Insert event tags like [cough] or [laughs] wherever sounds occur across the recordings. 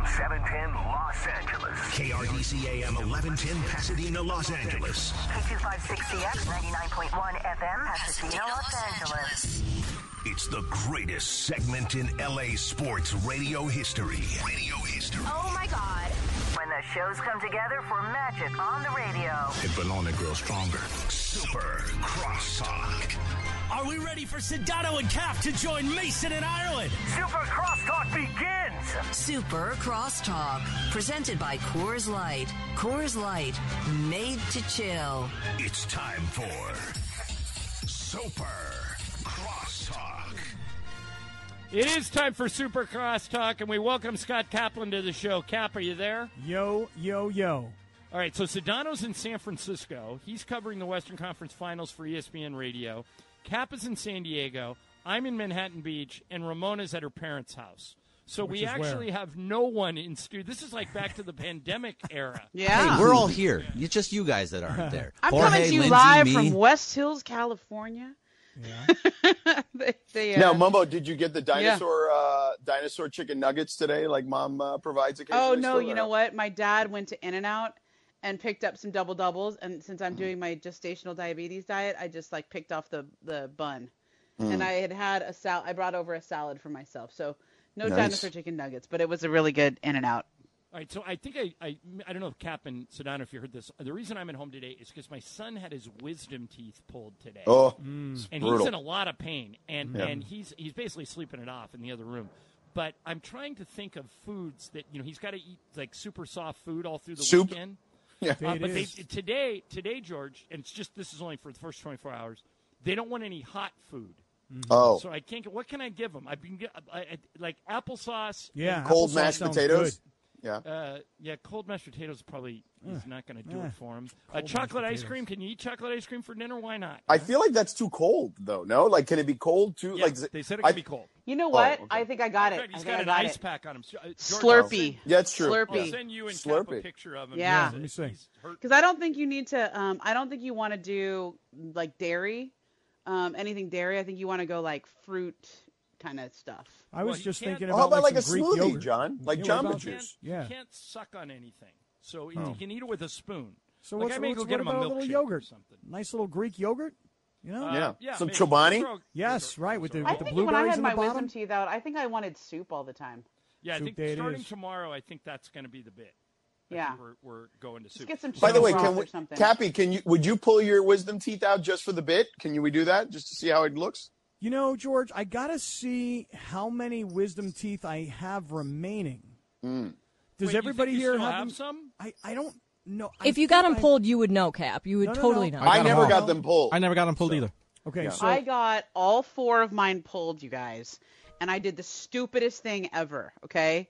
AM 710 Los Angeles. KRDC AM 1110 Pasadena, Los Angeles. K256CX 99.1 FM, Pasadena, Los Angeles. It's the greatest segment in LA sports radio history. Radio history. Oh my God. When the shows come together for magic on the radio. It will only grow stronger. Super Crosstalk. Are we ready for Sedano and Cap to join Mason in Ireland? Super Crosstalk begins. Super Crosstalk, presented by Coors Light. Coors Light, made to chill. It's time for Super Crosstalk. It is time for Super Crosstalk, and we welcome Scott Kaplan to the show. Cap, are you there? Yo, yo, yo. All right, so Sedano's in San Francisco. He's covering the Western Conference Finals for ESPN Radio. Cap is in San Diego. I'm in Manhattan Beach, and Ramona's at her parents' house. So Which we is where? actually have no one in studio. This is like back to the pandemic [laughs] era. Yeah. Hey, we're all here. It's just you guys that aren't there. I'm Jorge, coming to you Lindsay, live me. from West Hills, California. [laughs] they, they, uh, Now, Mumbo, did you get the dinosaur uh, dinosaur chicken nuggets today, like Mom uh, provides occasionally? Oh no, you or- know what? My dad went to In and Out and picked up some double doubles, and since Mm. I'm doing my gestational diabetes diet, I just like picked off the the bun, Mm. and I had had a sal. I brought over a salad for myself, so no Nice. dinosaur chicken nuggets, but it was a really good In and Out. All right, so I think I, I I don't know if Cap and Sedano, if you heard this. The reason I'm at home today is because my son had his wisdom teeth pulled today. Oh, and it's he's in a lot of pain, and Yeah. and he's he's basically sleeping it off in the other room. But I'm trying to think of foods that you know he's got to eat like super soft food all through the Soup? weekend. [laughs] Yeah. Uh, but they, today, today, George, and it's just this is only for the first 24 hours. They don't want any hot food, Oh, so I can't. get What can I give them? I've been get- I, I, like applesauce. Yeah, cold applesauce mashed potatoes. good. Yeah. Uh, yeah, cold mashed potatoes probably is not going to do it for him. Uh, chocolate ice cream. Can you eat chocolate ice cream for dinner? Why not? I feel like that's too cold, though. No, like, can it be cold too? Yeah, like, they said it I- can be cold. You know what? okay. I think I got it. fact, I he's got an got ice it. pack on him. Uh, George, Slurpee. Yeah, it's true. I'll Slurpee. send you and Slurpee. A picture of him. Yeah. Let me see. Because I don't think you need to. Um, I don't think you want to do like dairy, um, anything dairy. I think you want to go like fruit kind of stuff. I was you just thinking how about, about like, a Greek smoothie, yogurt. John? Like Yeah, what Jamba about- You can't, Juice. Yeah. you can't suck on anything, so Oh. you can eat it with a spoon. So like what's, I may what's, go what get him a about a little yogurt? something. Nice little Greek yogurt. You know? Uh, Yeah. yeah, Some maybe. Chobani? Yes, right, with the- throw- I with the think when I had my wisdom teeth out, I think I wanted soup all the time. Yeah, I think starting is. tomorrow, I think that's going to be the bit. I Yeah. we're, we're going to soup. get some By the way, can we, something. Cappy, can you would you pull your wisdom teeth out just for the bit? Can you we do that just to see how it looks? You know, George, I gotta see how many wisdom teeth I have remaining. Mm. Does Wait, you everybody think you here still have, have them? some? I, I don't know. I If you got them I- pulled, you would know, Cap. You would No, no, totally no. know. I, got 'em never got them pulled. I never got them pulled either. Okay, Yeah. so I got all four of mine pulled, you guys, and I did the stupidest thing ever. Okay,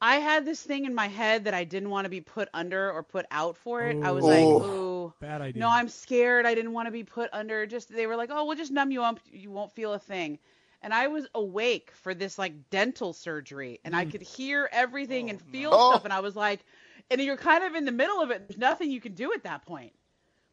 I had this thing in my head that I didn't want to be put under or put out for it. I was like, Ooh. ooh. bad idea. No, I'm scared. I didn't want to be put under. Just they were like, "Oh, we'll just numb you up. You won't feel a thing." And I was awake for this like dental surgery, and I mm. could hear everything and oh, feel Oh. stuff, and I was like, and you're kind of in the middle of it. There's nothing you can do at that point.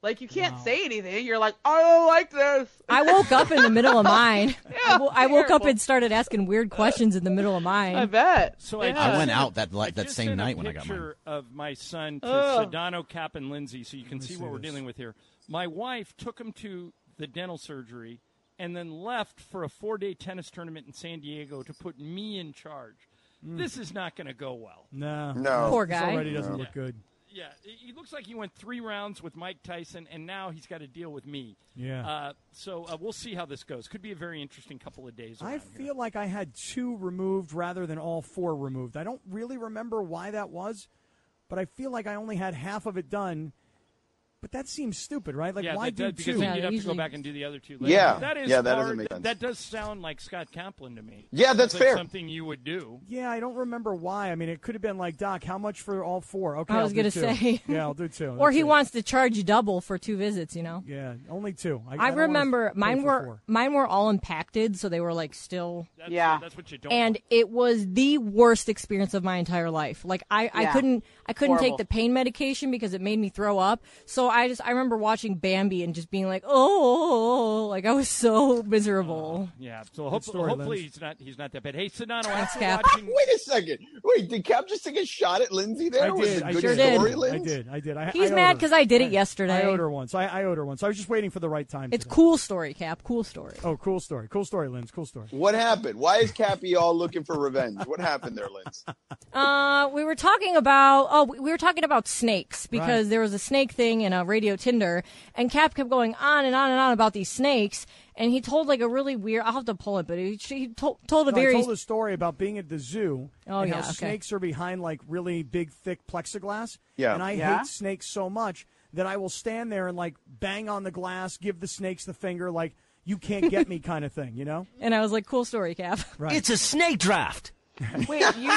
Like you can't Wow. say anything. You're like, I don't like this. I woke up in the middle of [laughs] mine. I, Yeah, wo- I woke up and started asking weird questions in the middle of mine. I bet. So I Yeah. I went out that like that same sent a night when I got mine. picture of my son to Ugh. Sedano, Cap, and Lindsay, so you can see see what we're dealing with here. My wife took him to the dental surgery and then left for a four-day tennis tournament in San Diego to put me in charge. Hmm. This is not going to go well. no, No. Poor this guy. already doesn't No. look good. Yeah, he looks like he went three rounds with Mike Tyson, and now he's got to deal with me. Yeah. Uh, so uh, we'll see how this goes. Could be a very interesting couple of days. I feel here. like I had two removed rather than all four removed. I don't really remember why that was, but I feel like I only had half of it done. But that seems stupid, right? Like, yeah, why that do does, because two? then Yeah, you'd have to go back and do the other two. Later. Yeah. that is Yeah, that doesn't make sense. That does sound like Scott Kaplan to me. Yeah, that's like fair. Something you would do. Yeah, I don't remember why. I mean, it could have been like, Doc, how much for all four? Okay, I was gonna say. [laughs] yeah, I'll do two. Or That's he it. wants to charge you double for two visits, you know? Yeah, only two. I, I, don't remember mine were four. mine were all impacted, so they were like still That's, Yeah. that's what you don't. and want. it was the worst experience of my entire life. Like I, I couldn't I couldn't Horrible. take the pain medication because it made me throw up. So I just I remember watching Bambi and just being like, oh, like I was so miserable. Yeah. So hope, story, hopefully Linz. he's not he's not that bad. Hey, Sedano, Thanks, after Cap. watching Wait a second. Wait, did Cap just take a shot at Lindsay there? I Was did. it a I good sure story, did. Linz? I did. I did. I, He's I mad her. because I did it yesterday. I yesterday. owed her once. I, I owed her once. I was just waiting for the right time. It's today. cool story, Cap. Cool story. Oh, cool story. Cool story, Linz. Cool story. What happened? Why is Cappy all looking for revenge? What happened there, Linz? [laughs] Uh, we were talking about oh, we were talking about snakes because Right. there was a snake thing in a Uh, radio Tinder, and Cap kept going on and on and on about these snakes, and he told like a really weird. I'll have to pull it, but he, he told, told a No, I very told a story about being at the zoo Oh, and yeah, how okay. snakes are behind like really big, thick plexiglass. Yeah. And I Yeah? hate snakes so much that I will stand there and like bang on the glass, give the snakes the finger, like you can't get me kind of thing, you know? [laughs] and I was like, cool story, Cap. [laughs] Right. It's a snake draft. [laughs] Wait, you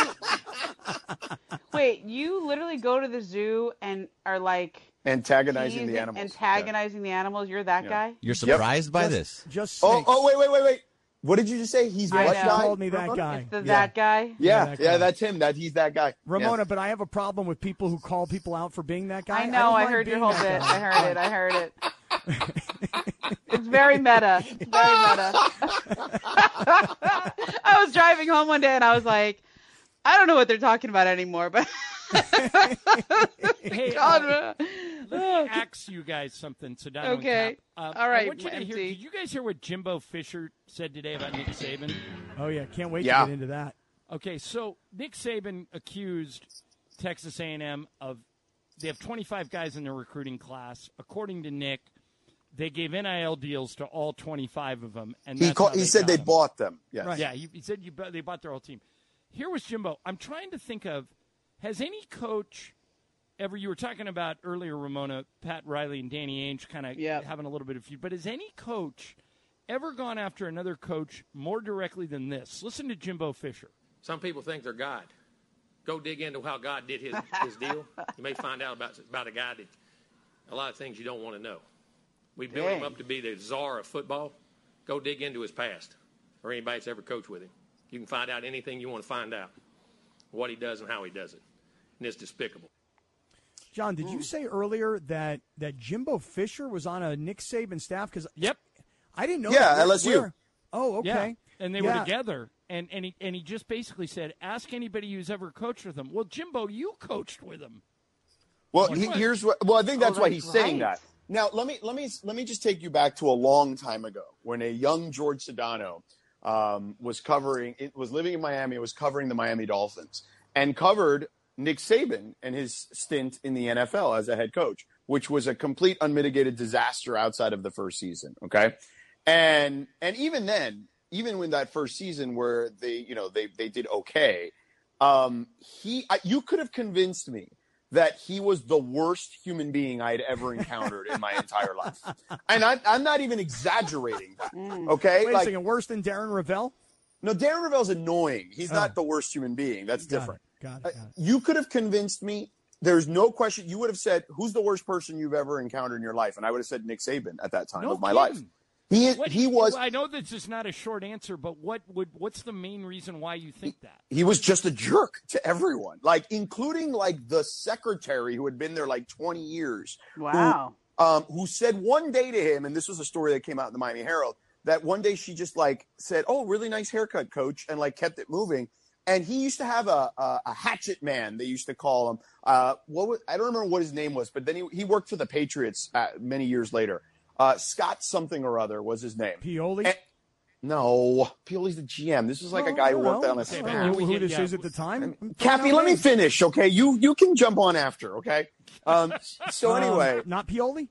Wait, you literally go to the zoo and are like Antagonizing the animals. Antagonizing the animals. You're that guy? You're surprised by Just- this? Just Oh, oh, wait, wait, wait, wait. What did you just say? He's I what know. guy? called me that Ramona? guy. It's the Yeah. that guy. Yeah, Yeah, yeah, that guy. that's him. That he's that guy. Ramona, Yeah. but I have a problem with people who call people out for being that guy. I know. don't I, heard your being whole that bit. guy. I heard it. I heard it. it's very meta. Very meta. [laughs] [laughs] I was driving home one day and I was like, I don't know what they're talking about anymore, but [laughs] Hey, God, uh, let me ask you guys something, Sedano. and Okay. Cap. Uh, All right, I want you to hear. MC. Did you guys hear what Jimbo Fisher said today about Nick Saban? Oh yeah, can't wait Yeah. to get into that. Okay, so Nick Saban accused Texas A&M of they have 25 guys in their recruiting class. According to Nick, they gave NIL deals to all 25 of them, and He that's call, he said they them. bought them. Yes. Right. Yeah, he, he said you, they bought their whole team. Here was Jimbo. I'm trying to think of has any coach ever you were talking about earlier, Ramona, Pat Riley and Danny Ainge kind of Yep. having a little bit of feud, but has any coach ever gone after another coach more directly than this? Listen to Jimbo Fisher. Some people think they're God. Go dig into how God did his, his deal. You may find out about, about a guy that a lot of things you don't want to know. We built him up to be the czar of football. Go dig into his past or anybody that's ever coached with him. You can find out anything you want to find out, what he does and how he does it. And it's despicable. John, did you hmm. say earlier that that Jimbo Fisher was on a Nick Saban staff? Because Yep. I didn't know. Yeah, that. Where- LSU. where- Oh, okay. Yeah, and they Yeah. were together. And, and, he, and he just basically said, ask anybody who's ever coached with him. Well, Jimbo, you coached with him. Well, he, here's what. Well, I think that's Oh, why that's he's saying that. Now, let me let me let me just take you back to a long time ago when a young George Sedano um, was covering. It was living in Miami. Was covering the Miami Dolphins and covered Nick Saban and his stint in the NFL as a head coach, which was a complete unmitigated disaster outside of the first season. Okay, and and even then, even when that first season where they you know they they did okay, um, he I, you could have convinced me that he was the worst human being I had ever [laughs] encountered in my entire life, and I, I'm not even exaggerating that. Okay, Wait a like second. Worse than Darren Rovell? no, Darren Rovell's annoying. He's Oh. not the worst human being. That's Got different. it, got it, Uh, got it. You could have convinced me. There's no question. You would have said, "Who's the worst person you've ever encountered in your life?" And I would have said Nick Saban at that time No of my kidding. life. He What, he was I know this is not a short answer, but what would what's the main reason why you think that? he was just a jerk to everyone, like including like the secretary who had been there like 20 years. who- Wow. um, who said one day to him, and this was a story that came out in the Miami Herald, that one day she just like said, "Oh, really nice haircut, coach," and like kept it moving. And he used to have a a, a hatchet man. They used to call him. Uh, what was, I don't remember what his name was, but then he he worked for the Patriots uh, many years later. Uh, Scott something or other was his name. Pioli? And- no, Pioli's the GM. This is like a guy who worked no. on a I staff. don't know we who get- this yeah. is at the time. I'm Cappy, let me finish, okay? You you can jump on after, okay? Um, so Um, anyway, not Pioli.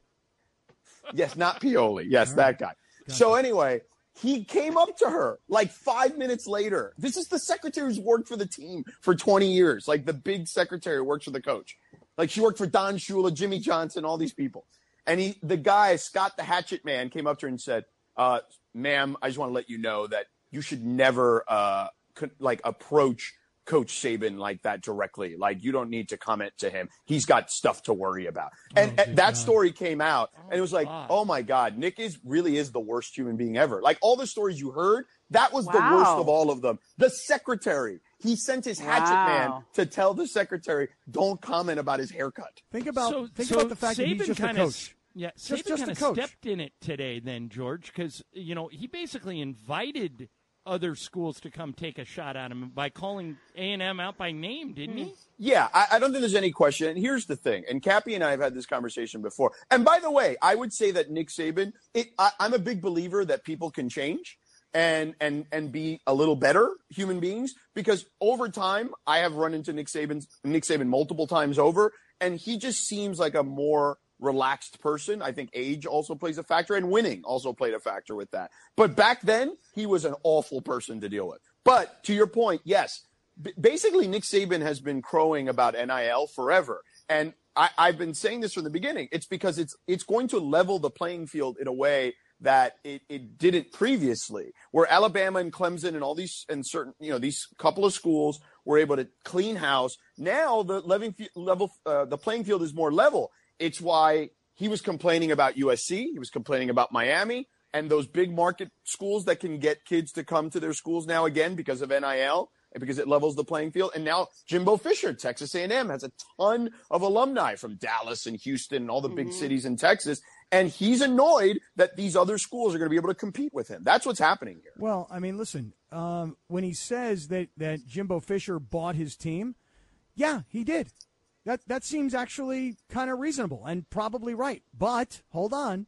Yes, not Pioli. Yes, that guy. So anyway, he came up to her like five minutes later. This is the secretary who's worked for the team for 20 years, like the big secretary who works for the coach. Like she worked for Don Shula, Jimmy Johnson, all these people. And he, the guy, Scott the Hatchet Man, came up to her and said, uh, "Ma'am, I just want to let you know that you should never uh, co- like approach Coach Saban like that directly. Like you don't need to comment to him. He's got stuff to worry about." And, and that story came out, and it was like, God. "Oh my God, Nick is really is the worst human being ever." Like all the stories you heard, that was the worst of all of them. The secretary He sent his hatchet Wow. man to tell the secretary, "Don't comment about his haircut." Think about so, think so about the fact that Saban he's just a kinda, coach. Yeah, Just- Saban just a kind of coach. stepped in it today, then George, because you know he basically invited other schools to come take a shot at him by calling A and M out by name, didn't he? Hmm. Yeah, I, I don't think there's any question. And here's the thing, and Cappy and I have had this conversation before. And by the way, I would say that Nick Saban, it, I, I'm a big believer that people can change and and and be a little better human beings because over time I have run into Nick Saban Nick Saban multiple times over, and he just seems like a more relaxed person. I think age also plays a factor, and winning also played a factor with that. But back then, he was an awful person to deal with. But to your point, yes, b- basically Nick Saban has been crowing about NIL forever, and I, I've been saying this from the beginning. It's because it's it's going to level the playing field in a way that it, it didn't previously, where Alabama and Clemson and all these and certain you know these couple of schools were able to clean house. Now the level level uh, the playing field is more level. It's why he was complaining about USC, he was complaining about Miami, and those big market schools that can get kids to come to their schools now again because of NIL and because it levels the playing field. And now Jimbo Fisher, Texas A&M, has a ton of alumni from Dallas and Houston and all the big cities in Texas. And he's annoyed that these other schools are going to be able to compete with him. That's what's happening here. Well, I mean, listen, um, when he says that, that Jimbo Fisher bought his team, yeah, he did. That that seems actually kind of reasonable and probably right. But hold on,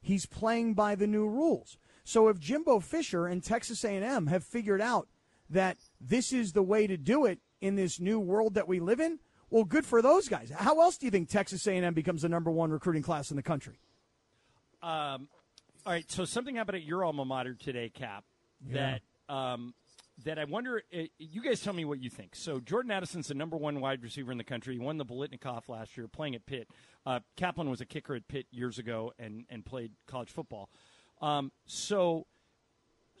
he's playing by the new rules. So if Jimbo Fisher and Texas A&M have figured out that this is the way to do it in this new world that we live in, well, good for those guys. How else do you think Texas A&M becomes the number one recruiting class in the country? Um, all right, so something happened at your alma mater today, Cap. That um, that I wonder. Uh, you guys tell me what you think. So Jordan Addison's the number one wide receiver in the country. He won the Biletnikoff last year, playing at Pitt. Uh, Kaplan was a kicker at Pitt years ago and and played college football. Um, so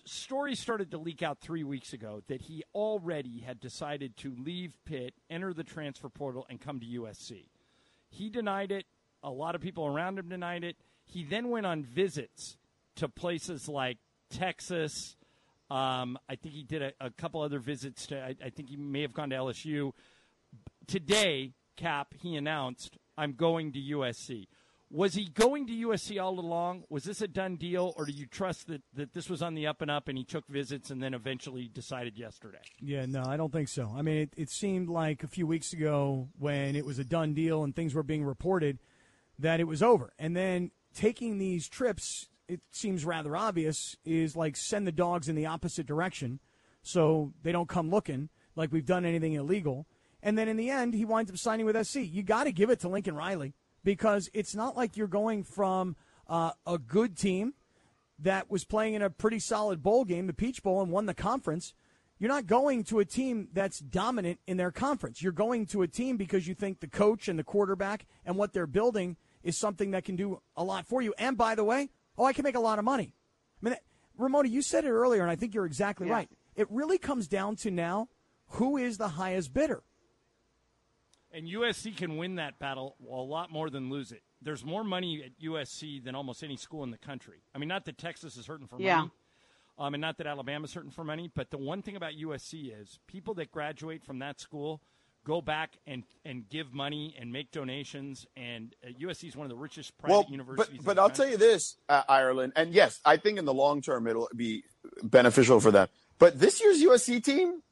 stories started to leak out three weeks ago that he already had decided to leave Pitt, enter the transfer portal, and come to USC. He denied it. A lot of people around him denied it. He then went on visits to places like Texas. Um, I think he did a, a couple other visits to. I, I think he may have gone to LSU. Today, Cap, he announced, "I'm going to USC." Was he going to USC all along? Was this a done deal, or do you trust that, that this was on the up and up and he took visits and then eventually decided yesterday? Yeah, no, I don't think so. I mean, it, it seemed like a few weeks ago when it was a done deal and things were being reported that it was over. And then taking these trips, it seems rather obvious, is like send the dogs in the opposite direction so they don't come looking like we've done anything illegal. And then in the end, he winds up signing with SC. You got to give it to Lincoln Riley because it's not like you're going from uh, a good team that was playing in a pretty solid bowl game, the Peach Bowl, and won the conference. You're not going to a team that's dominant in their conference. You're going to a team because you think the coach and the quarterback and what they're building is something that can do a lot for you. And by the way, oh, I can make a lot of money. I mean, Ramona, you said it earlier, and I think you're exactly Yeah. right. It really comes down to now who is the highest bidder. And USC can win that battle a lot more than lose it. There's more money at USC than almost any school in the country. I mean, not that Texas is hurting for Yeah. money, um, and not that Alabama's hurting for money, but the one thing about USC is people that graduate from that school go back and, and give money and make donations. And uh, USC is one of the richest private well, universities. but but I'll country. tell you this, uh, Ireland, and yes, I think in the long term it'll be beneficial for them. But this year's USC team,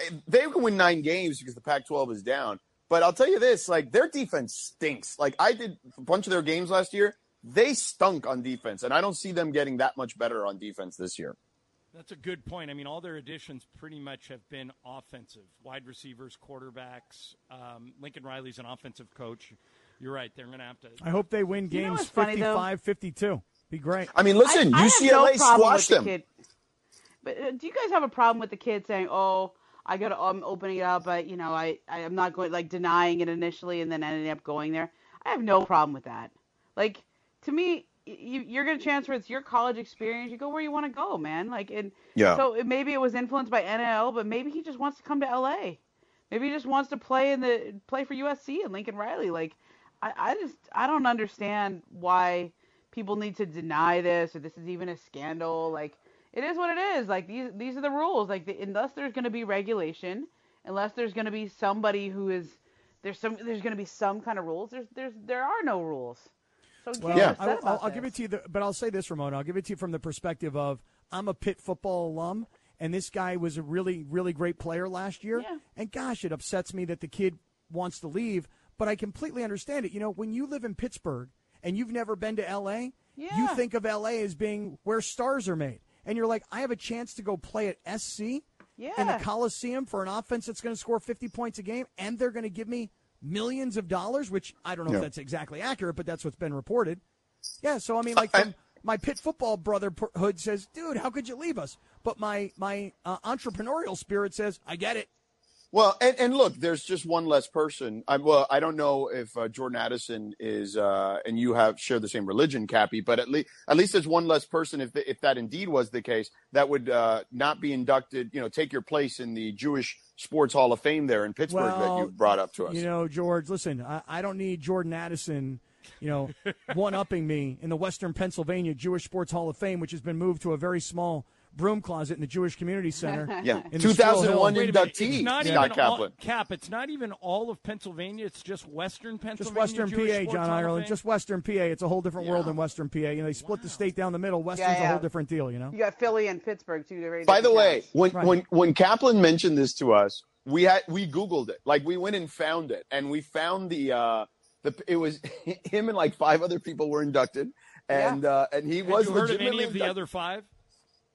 eh, they can win nine games because the Pac-12 is down. But I'll tell you this, like their defense stinks. Like I did a bunch of their games last year, they stunk on defense, and I don't see them getting that much better on defense this year. That's a good point. I mean, all their additions pretty much have been offensive wide receivers, quarterbacks. Um, Lincoln Riley's an offensive coach. You're right. They're going to have to. I hope they win You know games what's funny, 55 52. Be great. I mean, listen, I, I UCLA no squashed the them. Kid. But uh, do you guys have a problem with the kid saying, "Oh, I got to, I'm opening it up, but you know, I, I am not going like denying it initially and then ending up going there." I have no problem with that. Like to me, you you're gonna transfer. It's your college experience. You go where you want to go, man. Like and Yeah. so it, maybe it was influenced by NIL, but maybe he just wants to come to LA. Maybe he just wants to play in the play for USC and Lincoln Riley. Like I, I just I don't understand why people need to deny this or this is even a scandal. Like It is what it is. Like these these are the rules. Like the, unless there's going to be regulation, unless there's going to be somebody who is there's some there's going to be some kind of rules. There's there's there are no rules. So Well, can't I, will I'll give it to you, the, but I'll say this, Ramona. I'll give it to you from the perspective of I'm a Pitt football alum, and this guy was a really, really great player last year. Yeah. And gosh, it upsets me that the kid wants to leave, but I completely understand it. You know, when you live in Pittsburgh and you've never been to L.A., you think of L.A. as being where stars are made, and you're like, I have a chance to go play at SC in the Coliseum for an offense that's going to score 50 points a game, and they're going to give me millions of dollars, which I don't know Yeah. if that's exactly accurate, but that's what's been reported. Yeah, so I mean, like, from my pit football brotherhood says, "Dude, how could you leave us?" But my my uh, entrepreneurial spirit says, "I get it." Well, and, and look, there's just one less person. I, well, I don't know if uh, Jordan Addison is, uh, and you have share the same religion, Cappy, but at least at least there's one less person. If if that indeed was the case, that would uh, not be inducted. You know, take your place in the Jewish Sports Hall of Fame there in Pittsburgh that you brought up to us. You know, George, listen, I, I don't need Jordan Addison, you know, [laughs] one upping me in the Western Pennsylvania Jewish Sports Hall of Fame, which has been moved to a very small broom closet in the Jewish Community Center. [laughs] Yeah. in the Squirrel Hill. 2001 Wait a minute. inductee, not Scott even all, Kaplan. Cap. It's not even all of Pennsylvania. It's just Western Pennsylvania. Just Pennsylvania. Western Jewish PA, John Ireland. Just Western PA. It's a whole different world Yeah. in Western PA. You know, they split the state down the middle. Western's Yeah, a whole different deal. You know. You got Philly and Pittsburgh too. They're By the different way, towns. when Right. when when Kaplan mentioned this to us, we had we Googled it. Like we went and found it, and we found the uh the it was [laughs] him and like five other people were inducted, and uh and he Had was you heard of legitimately any of the inducted. other five?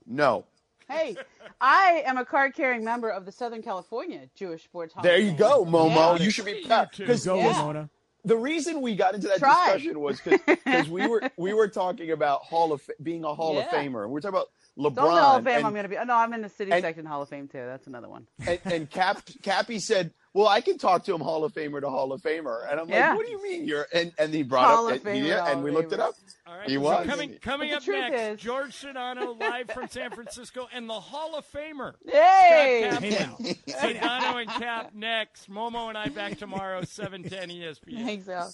No. Hey, I am a card carrying member of the Southern California Jewish Sports Hall. There you go, Momo. Yeah. You should be proud. too. Because Go, Yeah. Ramona. the reason we got into that Try. discussion was because we were we were talking about Hall of being a Hall of Famer. and We are talking about LeBron. Don't the Hall of Fame. and, I'm gonna be. Oh, no, I'm in the City and- Section Hall of Fame too. That's another one. and, and Cap Cappy said, "Well, I can talk to him Hall of Famer to Hall of Famer," and I'm Yeah. like, "What do you mean you're?" And and he brought Hall up of and, yeah, Hall and we of looked it up. All right. He so was. coming coming up next. is- George Sedano [laughs] live from San Francisco and the Hall of Famer. Hey! Scott Hey, now. Kaplan. Sedano and Cap next. Momo and I back tomorrow, E 710 ESPN. Thanks, Al.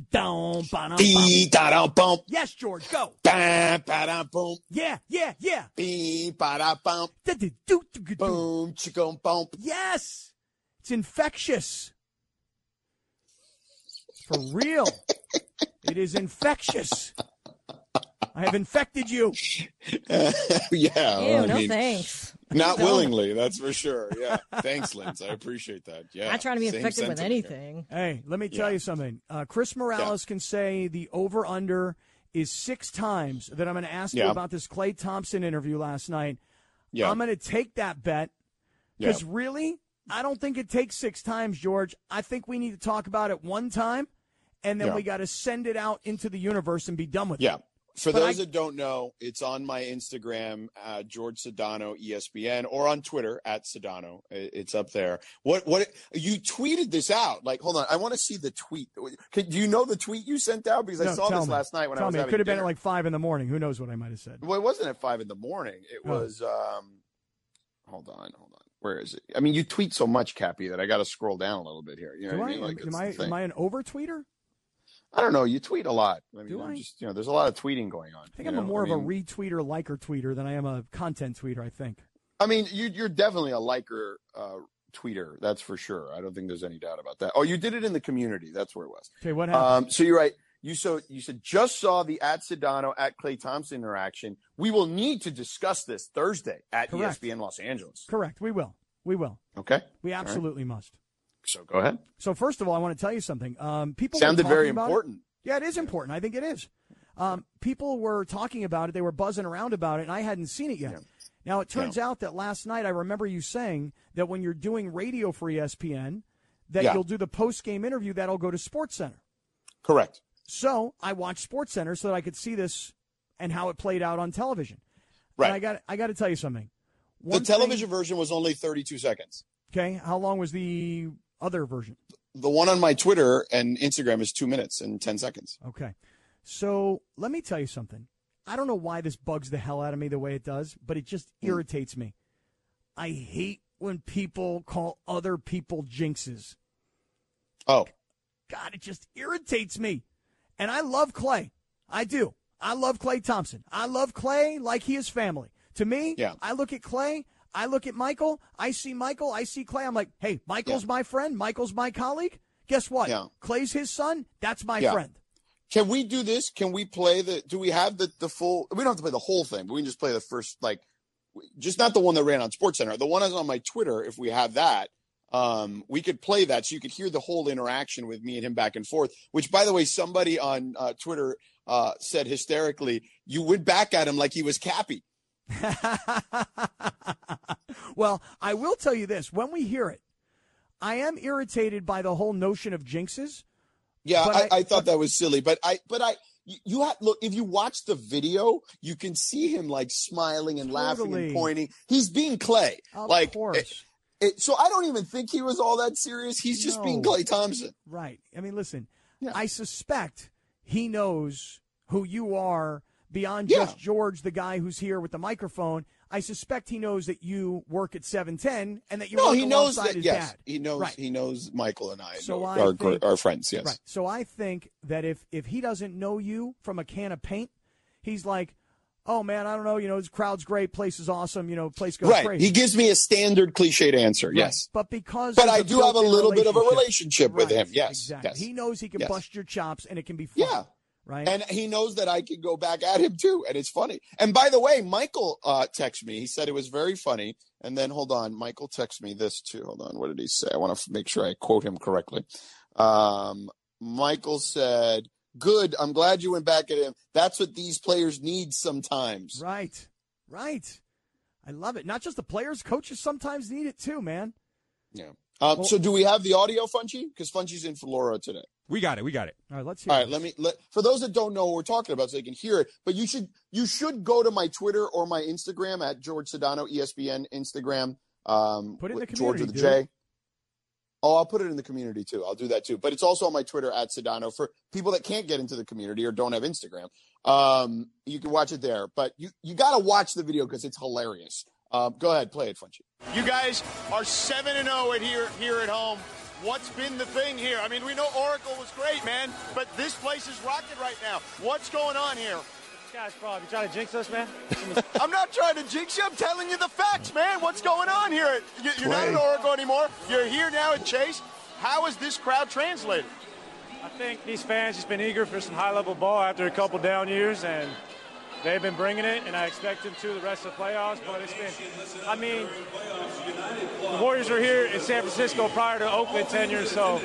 down ba dum Bee da da bump, Yes, George, go. ba ba da boom, Yeah, yeah, yeah. bee ba da bump, Da, da, do, do, do. boom, chicka bump. Yes, it's infectious. For real, [laughs] it is infectious. I have infected you. [laughs] yeah, Ew, I no mean, thanks. [laughs] not [laughs] willingly, that's for sure. Yeah, thanks, Linz. I appreciate that. Yeah, Not trying to be same infected with sentiment here. anything. Hey, let me tell Yeah. you something. Uh, Chris Morales can say the over under is six times that I'm going to ask you about this Klay Thompson interview last night. Yeah. I'm going to take that bet Yeah. because really, I don't think it takes six times, George. I think we need to talk about it one time, and then Yeah. we got to send it out into the universe and be done with it. Yeah. For But those I- that don't know, it's on my Instagram, uh, George Sedano ESPN, or on Twitter at Sedano. It's up there. What? What? You tweeted this out? Like, hold on, I want to see the tweet. Can, do you know the tweet you sent out? Because I saw this me. last night when tell I was me. It could have been at like five in the morning. Who knows what I might have said? Well, it wasn't at five in the morning. It Oh. was. um Hold on, hold on. Where is it? I mean, you tweet so much, Cappy, that I got to scroll down a little bit here. You know what I? Mean? Like, am I am I an over tweeter? I don't know. You tweet a lot. I mean, Do I'm Just you know, there's a lot of tweeting going on. I think I'm know? more I of a retweeter, liker tweeter than I am a content tweeter. I think. I mean, you, you're definitely a liker uh, tweeter. That's for sure. I don't think there's any doubt about that. Oh, you did it in the community. That's where it was. Okay, what happened? Um, so you're right. You so you said just saw the at Sedano at Klay Thompson interaction. We will need to discuss this Thursday at Correct. ESPN Los Angeles. Correct. We will. We will. Okay. We All right. absolutely must. So go ahead. So first of all, I want to tell you something. Um, people Sounded very about it. important. Yeah, it is important. I think it is. Um, people were talking about it. They were buzzing around about it, and I hadn't seen it yet. Now, it turns out that last night, I remember you saying that when you're doing radio for ESPN, that Yeah. you'll do the post game interview that'll go to Sports Center. Correct. So I watched Sports Center so that I could see this and how it played out on television. Right. And I got I got to tell you something. The television thing- version was only 32 seconds. okay. How long was the other version? The one on my Twitter and Instagram is two minutes and 10 seconds. Okay. So let me tell you something. I don't know why this bugs the hell out of me the way it does, but it just hmm. irritates me. I hate when people call other people jinxes. Oh. God, it just irritates me. And I love Klay. I do. I love Klay Thompson. I love Klay like he is family. To me, Yeah. I look at Klay, I look at Michael, I see Michael, I see Klay. I'm like, hey, Michael's my friend, Michael's my colleague. Guess what? Yeah. Klay's his son. That's my Yeah. friend. Can we do this? Can we play the? Do we have the the full? We don't have to play the whole thing, but we can just play the first like, just not the one that ran on Sports Center. The one that's on my Twitter. If we have that, um, we could play that so you could hear the whole interaction with me and him back and forth. Which, by the way, somebody on uh, Twitter uh, said hysterically, "You went back at him like he was Cappy." [laughs] Well, I will tell you this: when we hear it, I am irritated by the whole notion of jinxes. Yeah, I, I- I thought that was silly, but I, but I, you- you have look if you watch the video, you can see him like smiling and laughing and pointing. He's being Klay, Of like. course. it- it- so I don't even think he was all that serious. He's just being Klay Thompson. Right. I mean, listen, I suspect he knows who you are beyond Yeah. just George, the guy who's here with the microphone. I suspect he knows that you work at 710 and that you No, he knows that. yes, dad. he knows. Right. He knows Michael and I, So know- I are, think- are friends. Yes. Right. So I think that if if he doesn't know you from a can of paint, he's like, "Oh man, I don't know. You know, this crowd's great, place is awesome. You know, place goes Right. crazy." He gives me a standard cliched answer. Right. Yes. But because But I do have a little bit of a relationship. with him. Yes. Exactly. Yes. He knows he can Yes. bust your chops and it can be fun. Yeah. Right. And he knows that I can go back at him too, and it's funny. And by the way, Michael uh, texted me. He said it was very funny. And then hold on, Michael texted me this too. Hold on, what did he say? I want to make sure I quote him correctly. Um, Michael said, "Good. I'm glad you went back at him. That's what these players need sometimes." Right. Right. I love it. Not just the players, coaches sometimes need it too, man. Yeah. Um, Well- so do we have the audio, Funchy? Because Funchy's in Florida today. We got it. We got it. All right, let's hear All it. right, let me let for those that don't know what we're talking about, so they can hear it. But you should you should go to my Twitter or my Instagram at George Sedano ESPN Instagram. Um, Put it in the with George with a community, J. Oh, I'll put it in the community too. I'll do that too. But it's also on my Twitter at Sedano for people that can't get into the community or don't have Instagram. Um, you can watch it there. But you you got to watch the video because it's hilarious. Um, go ahead, play it, Funchy. You guys are seven and zero at here here at home. What's been the thing here? I mean, we know Oracle was great, man, but this place is rocking right now. What's going on here? This Guys, probably trying to jinx us, man. [laughs] I'm not trying to jinx you. I'm telling you the facts, man. What's going on here? You- You're not at Oracle anymore. You're here now at Chase. How is this crowd translated? I think these fans just been eager for some high-level ball after a couple down years, and they've been bringing it, and I expect them to the rest of the playoffs. But it's been, I mean, the Warriors were here in San Francisco prior to Oakland tenure, so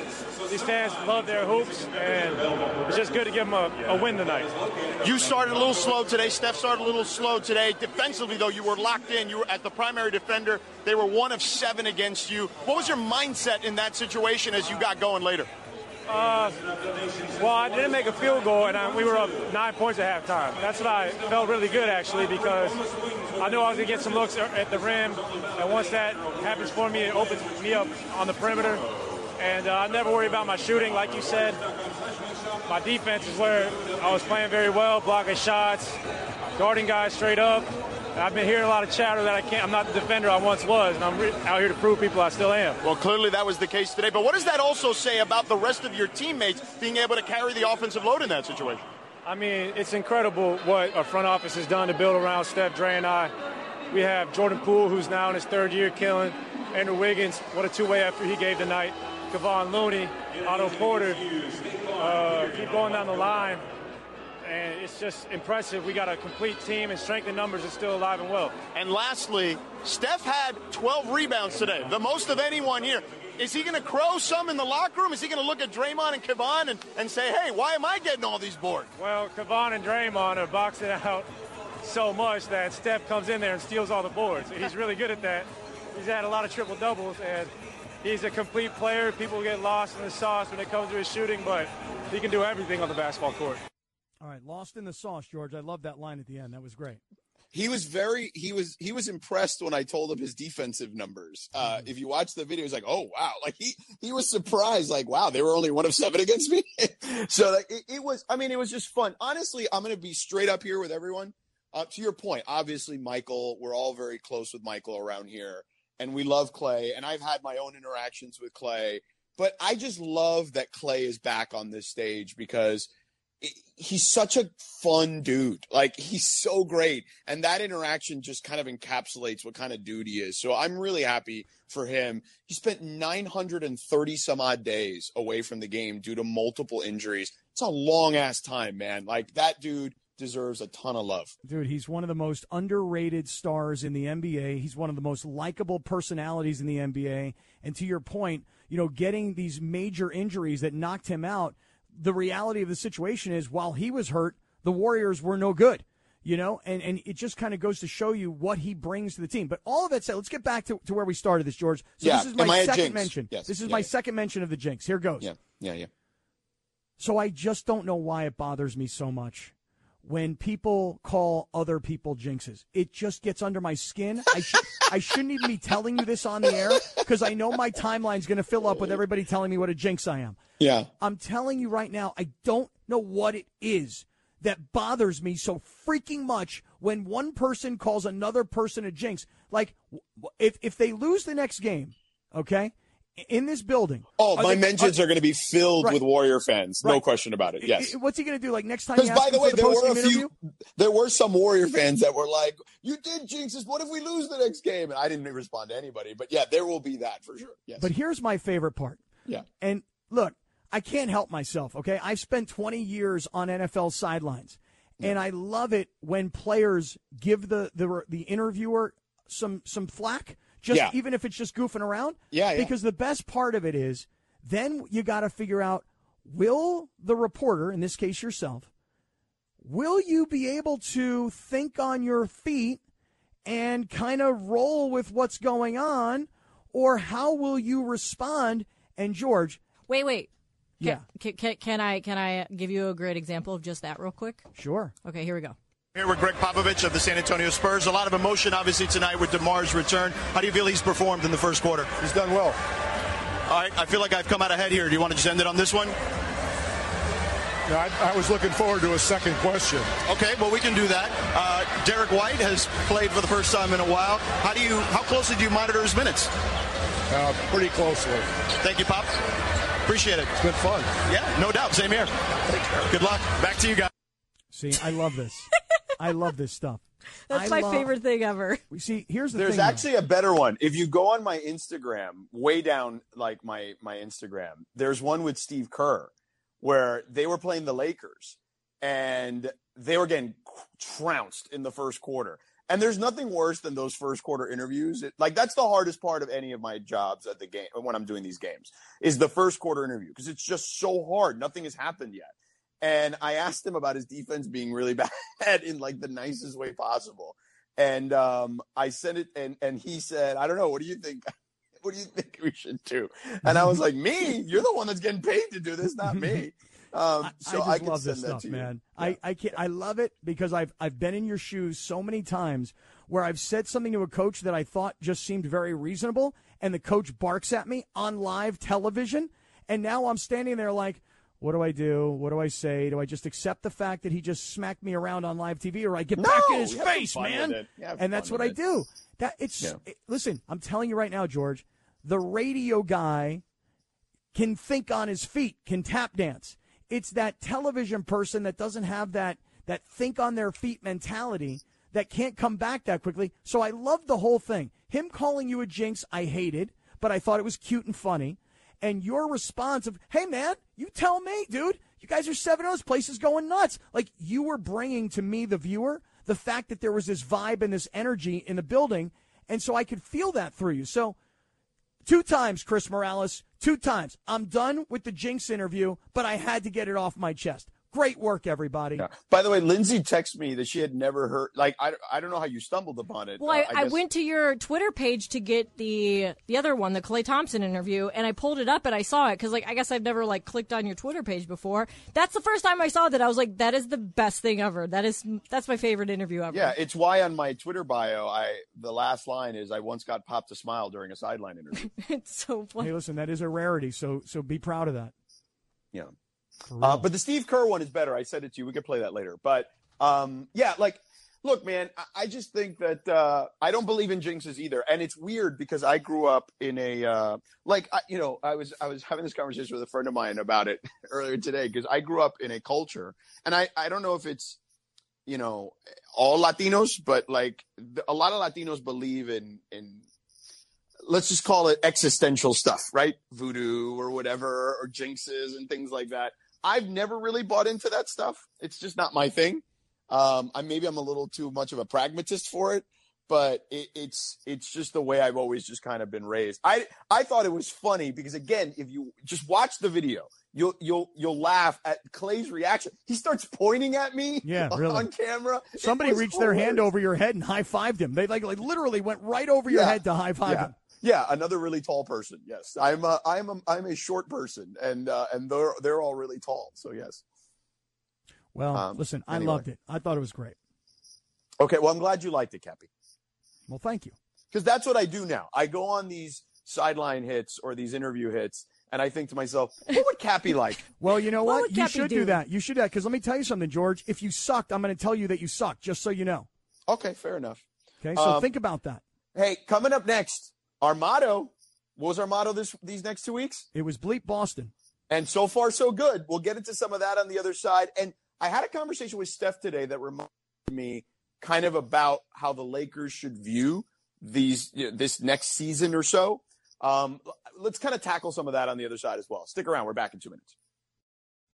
these fans love their hoops, and it's just good to give them a, a win tonight. You started a little slow today. Steph started a little slow today. Defensively, though, you were locked in. You were at the primary defender. They were one of seven against you. What was your mindset in that situation as you got going later? Uh, well, I didn't make a field goal, and I, we were up nine points at halftime. That's what I felt really good, actually, because I knew I was going to get some looks at the rim, and once that happens for me, it opens me up on the perimeter. And uh, I never worry about my shooting, like you said. My defense is where I was playing very well, blocking shots, guarding guys straight up. I've been hearing a lot of chatter that I can't. I'm not the defender I once was, and I'm re- out here to prove people I still am. Well, clearly that was the case today. But what does that also say about the rest of your teammates being able to carry the offensive load in that situation? I mean, it's incredible what our front office has done to build around Steph, Dre, and I. We have Jordan Poole, who's now in his third year killing. Andrew Wiggins, what a two-way effort he gave tonight. Kevon Looney, Otto Porter, uh, keep going down the line. And it's just impressive. We got a complete team, and strength in numbers is still alive and well. And lastly, Steph had 12 rebounds today, the most of anyone here. is he going to crow some in the locker room? Is he going to look at Draymond and Kevon and, and say, hey, why am I getting all these boards? Well, Kevon and Draymond are boxing out so much that Steph comes in there and steals all the boards. He's really good at that. He's had a lot of triple doubles, and he's a complete player. People get lost in the sauce when it comes to his shooting, but he can do everything on the basketball court. All right, lost in the sauce, George. I love that line at the end. That was great. he was very he was he was impressed when I told him his defensive numbers. Uh, if you watch the video, he's like, "Oh wow!" Like he he was surprised, like, "Wow, they were only one of seven against me." [laughs] so like it, it was. I mean, it was just fun. Honestly, I'm going to be straight up here with everyone. Uh, to your point, obviously, Michael, we're all very close with Michael around here, and we love Klay. And I've had my own interactions with Klay, but I just love that Klay is back on this stage because he's such a fun dude. Like he's so great. And that interaction just kind of encapsulates what kind of dude he is. So I'm really happy for him. He spent 930 some odd days away from the game due to multiple injuries. It's a long ass time, man. Like that dude deserves a ton of love. Dude, he's one of the most underrated stars in the NBA. He's one of the most likable personalities in the NBA. And to your point, you know, getting these major injuries that knocked him out, the reality of the situation is while he was hurt, the Warriors were no good. You know, and, and it just kind of goes to show you what he brings to the team. But all of that said, let's get back to, to where we started this, George. So Yeah, this is am my a second mention. Yes, This is yeah, my yeah. second mention of the jinx. Here goes. Yeah, yeah, yeah. So I just don't know why it bothers me so much when people call other people jinxes. It just gets under my skin. I, sh- I shouldn't even be telling you this on the air because I know my timeline's going to fill up with everybody telling me what a jinx I am. Yeah. I'm telling you right now, I don't know what it is that bothers me so freaking much when one person calls another person a jinx. Like, if, if they lose the next game, okay, in this building. Oh, my they- mentions are, going to be filled Right. with Warrior fans. No question about it. Yes. What's he going to do? Like next time? Because by the way, for there were a few. interview? There were some Warrior fans that were like, "You did jinx us. What if we lose the next game?" And I didn't respond to anybody. But yeah, there will be that for sure. Yes. But here's my favorite part. Yeah. And look, I can't help myself, okay? I've spent 20 years on NFL sidelines. And I love it when players give the the, the interviewer some some flack, just Yeah. even if it's just goofing around. Yeah, yeah. Because the best part of it is then you got to figure out will the reporter, in this case yourself, will you be able to think on your feet and kind of roll with what's going on or how will you respond and george Wait, wait. Can, Yeah. Can, can, can I can I give you a great example of just that real quick? sure Okay, here we go. Here with Gregg Popovich of the San Antonio Spurs. A lot of emotion, obviously, tonight with DeMar's return. How do you feel he's performed in the first quarter? He's done well. All right, I feel like I've come out ahead here. Do you want to just end it on this one? Yeah, I, I was looking forward to a second question. Okay, well, we can do that. Uh, Derrick White has played for the first time in a while. How do you, how closely do you monitor his minutes? Uh, pretty closely. Thank you, Pop. Appreciate it. It's been fun. Yeah, no doubt. Same here. Good luck. Back to you guys. see i love this [laughs] i love this stuff [laughs] That's I my love- favorite thing ever. we see here's the There's thing though. actually a better one. If you go on my Instagram, way down like my my Instagram, there's one with Steve Kerr where they were playing the Lakers and they were getting trounced in the first quarter. And there's nothing worse than those first quarter interviews. It, like that's the hardest part of any of my jobs at the game when I'm doing these games is the first quarter interview because it's just so hard. Nothing has happened yet. And I asked him about his defense being really [laughs] bad in like the nicest way possible. And um, I sent it, and and he said, "I don't know. What do you think? [laughs] What do you think we should do?" And I was like, "Me? You're the one that's getting paid to do this, not me." [laughs] Um, so I I, could love send this that stuff, to you. man. I I can I love it because I've I've been in your shoes so many times where I've said something to a coach that I thought just seemed very reasonable, and the coach barks at me on live television, and now I'm standing there like. What do I do? What do I say? Do I just accept the fact that he just smacked me around on live TV, or I get No, back in his you have some face, man? with it. You have And that's what I do. That it's Yeah. it- listen. I'm telling you right now, George. The radio guy can think on his feet, can tap dance. It's that television person that doesn't have that that think on their feet mentality that can't come back that quickly. So I love the whole thing. Him calling you a jinx, I hated, but I thought it was cute and funny. And your response of, "Hey man, you tell me, dude. You guys are 7 0 This place is going nuts." Like you were bringing to me the viewer the fact that there was this vibe and this energy in the building, and so I could feel that through you. So Two times, Chris Morales. Two times. I'm done with the Jinx interview, but I had to get it off my chest. Great work, everybody. By the way, Lindsay texted me that she had never heard. Like, I, I don't know how you stumbled upon it. Well, Uh, I, I, guess- went to your Twitter page to get the the other one, the Klay Thompson interview, and I pulled it up and I saw it because, like, I guess I've never like clicked on your Twitter page before. That's the first time I saw that. I was like, that is the best thing ever. That is that's my favorite interview ever. Yeah, it's why on my Twitter bio, I the last line is I once got popped a smile during a sideline interview. [laughs] it's so funny. Hey, listen, that is a rarity, so so be proud of that. Yeah. Uh, but the Steve Kerr one is better. I said it to you. We could play that later. But um, yeah, like, look, man, I, I just think that uh, I don't believe in jinxes either. And it's weird because I grew up in a uh, like, I, you know, I was I was having this conversation with a friend of mine about it [laughs] earlier today because I grew up in a culture, and I I don't know if it's you know all Latinos, but like a lot of Latinos believe in in let's just call it existential stuff, right? Voodoo or whatever, or jinxes and things like that. I've never really bought into that stuff. It's just not my thing. Um, I maybe I'm a little too much of a pragmatist for it, but it, it's it's just the way I've always just kind of been raised. I I thought it was funny because again, if you just watch the video, you'll you'll you'll laugh at Klay's reaction. He starts pointing at me Yeah, [laughs] on, really. on camera. Somebody reached their hand over your head and high fived him. They like like literally went right over your Yeah. head to high five yeah. him. Yeah, another really tall person. Yes, I'm a, I'm a, I'm a short person, and uh, and they're they're all really tall. So yes. Well, Um, listen, I anyway. loved it. I thought it was great. Okay, well, I'm glad you liked it, Cappy, Well, thank you. because that's what I do now. I go on these sideline hits or these interview hits, and I think to myself, what would Cappy [laughs] like? Well, you know What what? You Cappy should do? do? that. You should do that because let me tell you something, George. If you sucked, I'm going to tell you that you sucked, just so you know. Okay, fair enough. Okay, so Um, think about that. Hey, coming up next, our motto. What was our motto this these next two weeks? It was bleep Boston. And so far, so good. We'll get into some of that on the other side. And I had a conversation with Steph today that reminded me kind of about how the Lakers should view these you know, this next season or so. Um, let's kind of tackle some of that on the other side as well. Stick around. We're back in two minutes.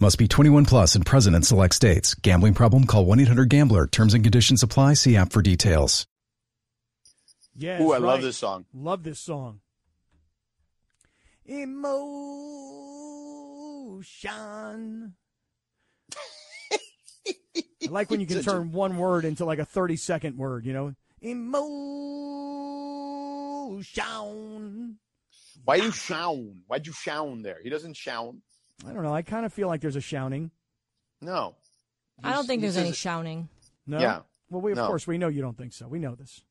Must be 21 plus and present in select states. Gambling problem? Call 1 800 Gambler. Terms and conditions apply. See app for details. Yeah. Ooh, I love this song. Love this song. Emotion. I like when you can turn one word into like a 30 second word, you know? Emotion. Why you shown? Why'd you shown there? He doesn't shown. I don't know. I kind of feel like there's a shouting. No. I don't think there's any says- shouting. No? Yeah. Well, we, of No. course, we know you don't think so. We know this.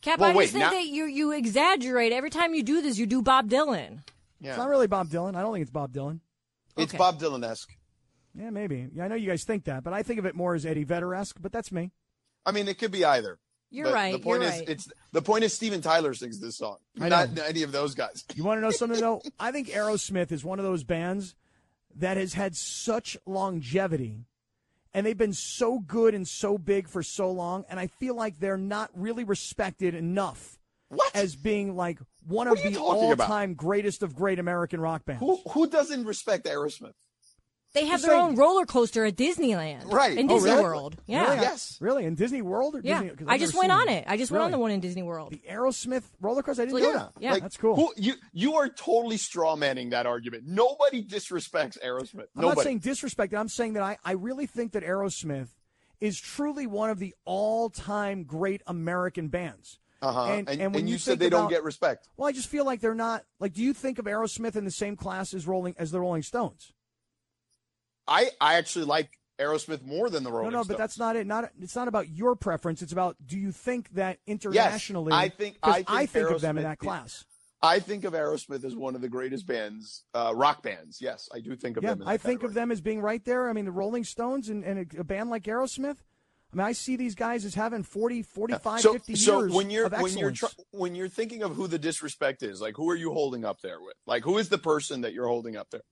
Cap, Well, I wait, just think now- that you you exaggerate every time you do this. You do Bob Dylan. Yeah. It's not really Bob Dylan. I don't think it's Bob Dylan. It's Okay. Bob Dylan esque. Yeah, maybe. Yeah, I know you guys think that, but I think of it more as Eddie Vedder esque, but that's me. I mean, it could be either. You're But right. The point you're is, right. it's the point is Steven Tyler sings this song, I not know. any of those guys. You want to know something though? [laughs] I think Aerosmith is one of those bands that has had such longevity and they've been so good and so big for so long and I feel like they're not really respected enough as being like one What of the all-time greatest of great American rock bands. Who who doesn't respect Aerosmith? They have just their saying- own roller coaster at Disneyland. Right. In Oh, Disney really? World. Yeah. Really? Yes. Really? In Disney World or Yeah. Disney? 'cause I I've just never went on it. it. I just went on Really? the one in Disney World. The Aerosmith roller coaster? I didn't Like, know that. yeah. Like, That's cool. Who, you you are totally straw manning that argument. Nobody disrespects Aerosmith. I'm Nobody. not saying disrespect. I'm saying that I, I really think that Aerosmith is truly one of the all-time great American bands. uh-huh. and- And, and when and you you, said think they don't about- get respect. Well, I just feel like they're not like. Do you think of Aerosmith in the same class as Rolling as the Rolling Stones? I I actually like Aerosmith more than the Rolling Stones. no, no, Stones. but that's not it. Not it's not about your preference. It's about do you think that internationally? Yes, I think- 'cause I think of them in that class. I think of Aerosmith as one of the greatest bands, uh, rock bands. Yes, I do think of Yeah, them. I think category. of them as being right there. I mean, the Rolling Stones and, and a, a band like Aerosmith. I mean, I see these guys as having 40, 45, so, 50 so years when you're of when you're tr- when you're thinking of who the disrespect is, like who are you holding up there with? Like who is the person that you're holding up there?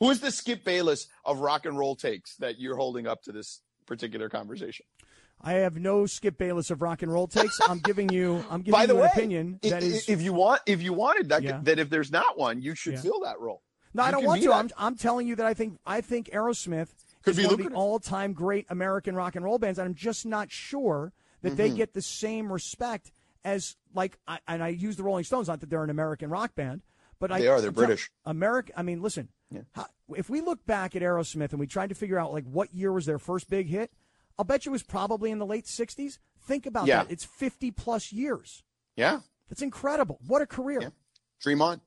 Who is the Skip Bayless of rock and roll takes that you're holding up to this particular conversation? I have no Skip Bayless of rock and roll takes. I'm [laughs] giving you. I'm giving By the you way, an opinion i- that is. if you want, if you wanted that, Yeah. that if there's not one, you should Yeah. fill that role. No, I don't want to. that. I'm, I'm telling you that I think I think Aerosmith Could is be one of the all-time great American rock and roll bands, and I'm just not sure that they Mhm. get the same respect as like. I, and I use the Rolling Stones, not that they're an American rock band, but I, They are, they're I'm tell- British. American. I mean, listen. how- if we look back at Aerosmith and we tried to figure out like what year was their first big hit, I'll bet you it was probably in the late '60s. Think about Yeah. that. It's 50 plus years. Yeah, That's incredible. What a career. dream on.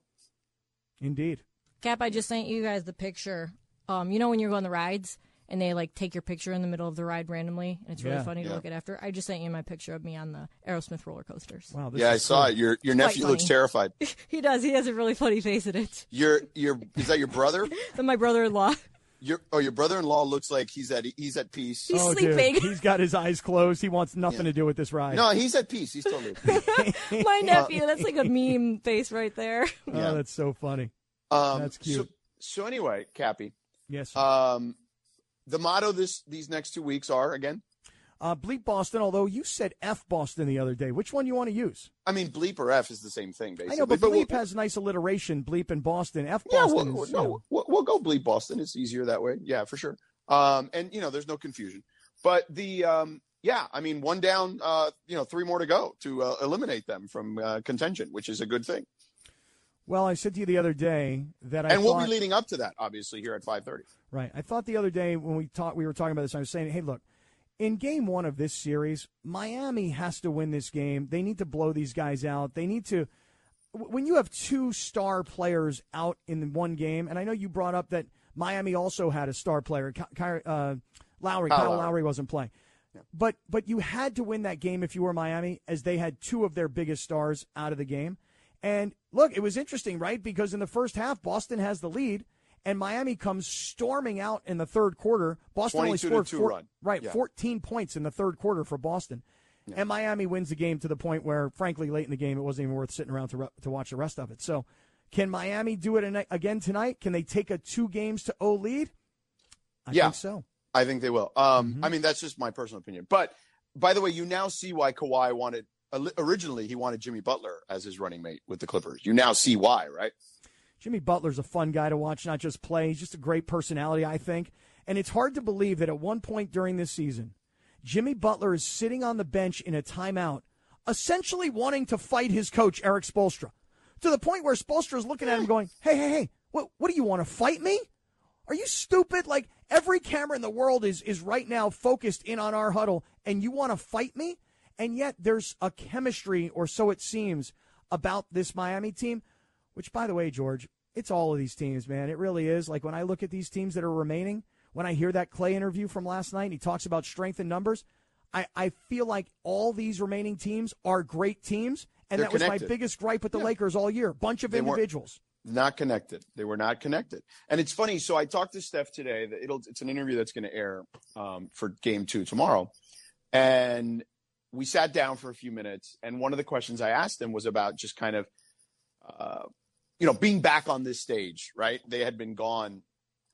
Indeed. Cap, I just sent you guys the picture. Um, you know when you're going the rides and they like take your picture in the middle of the ride randomly, and it's really Yeah. funny to look at after. I just sent you my picture of me on the Aerosmith roller coasters. Wow, yeah, I saw it. Your your Quite nephew looks terrified. [laughs] he does. He has a really funny face in it. Your your is that your brother? [laughs] Then my brother-in-law. Your oh your brother-in-law looks like he's at he's at peace. He's oh, dude, sleeping. he's got his eyes closed. He wants nothing to do with this ride. No, he's at peace. He's totally. At peace. [laughs] my nephew. That's like a meme face right there. Oh, that's so funny. Um, That's cute. So, so anyway, Cappy. Yes. Um, the motto this these next two weeks are again. Uh, bleep Boston, although you said F Boston the other day. Which one you want to use? I mean, bleep or F is the same thing, basically. I know, but, we'll- bleep has nice alliteration. Bleep and Boston. F Yeah, Boston we'll, is, no, we'll, we'll go bleep Boston. It's easier that way. Yeah, for sure. Um, and you know, there's no confusion. But the um, yeah, I mean, one down, uh, you know, three more to go to uh, eliminate them from uh, contention, which is a good thing. Well, I said to you the other day that I and we'll be leading up to that, obviously, here at 5:30. Right. I thought the other day when we talked, we were talking about this. I was saying, hey, look, in game one of this series, Miami has to win this game. They need to blow these guys out. They need to. When you have two star players out in one game, and I know you brought up that Miami also had a star player, Ky- uh, Lowry. Kyle Kyle Lowry. Lowry wasn't playing. But but you had to win that game if you were Miami, as they had two of their biggest stars out of the game. And look, it was interesting, right? Because in the first half, Boston has the lead, and Miami comes storming out in the third quarter. Boston only scored four, right, Yeah. 14 points in the third quarter for Boston. And Miami wins the game to the point where, frankly, late in the game, it wasn't even worth sitting around to, re- to watch the rest of it. So, can Miami do it again tonight? Can they take a two games to O lead? I yeah, think so. I think they will. Um, I mean, that's just my personal opinion. But by the way, you now see why Kawhi wanted originally he wanted Jimmy Butler as his running mate with the Clippers. You now see why, right? Jimmy Butler's a fun guy to watch, not just play. He's just a great personality, I think. And it's hard to believe that at one point during this season, Jimmy Butler is sitting on the bench in a timeout, essentially wanting to fight his coach, Erik Spoelstra, to the point where Spoelstra is looking at him going, hey, hey, hey, what, what do you want to fight me? Are you stupid? Like every camera in the world is is right now focused in on our huddle, and you want to fight me? And yet there's a chemistry, or so it seems, about this Miami team. Which, by the way, George, it's all of these teams, man. It really is. Like when I look at these teams that are remaining, when I hear that Klay interview from last night, and he talks about strength and numbers. I, I feel like all these remaining teams are great teams, and They're that was connected. my biggest gripe with the Lakers all year. Bunch of They individuals. Not connected. They were not connected. And it's funny. So I talked to Steph today. That it'll it's an interview that's going to air um, for Game Two tomorrow, and we sat down for a few minutes. And one of the questions I asked him was about just kind of, uh, you know, being back on this stage. Right? They had been gone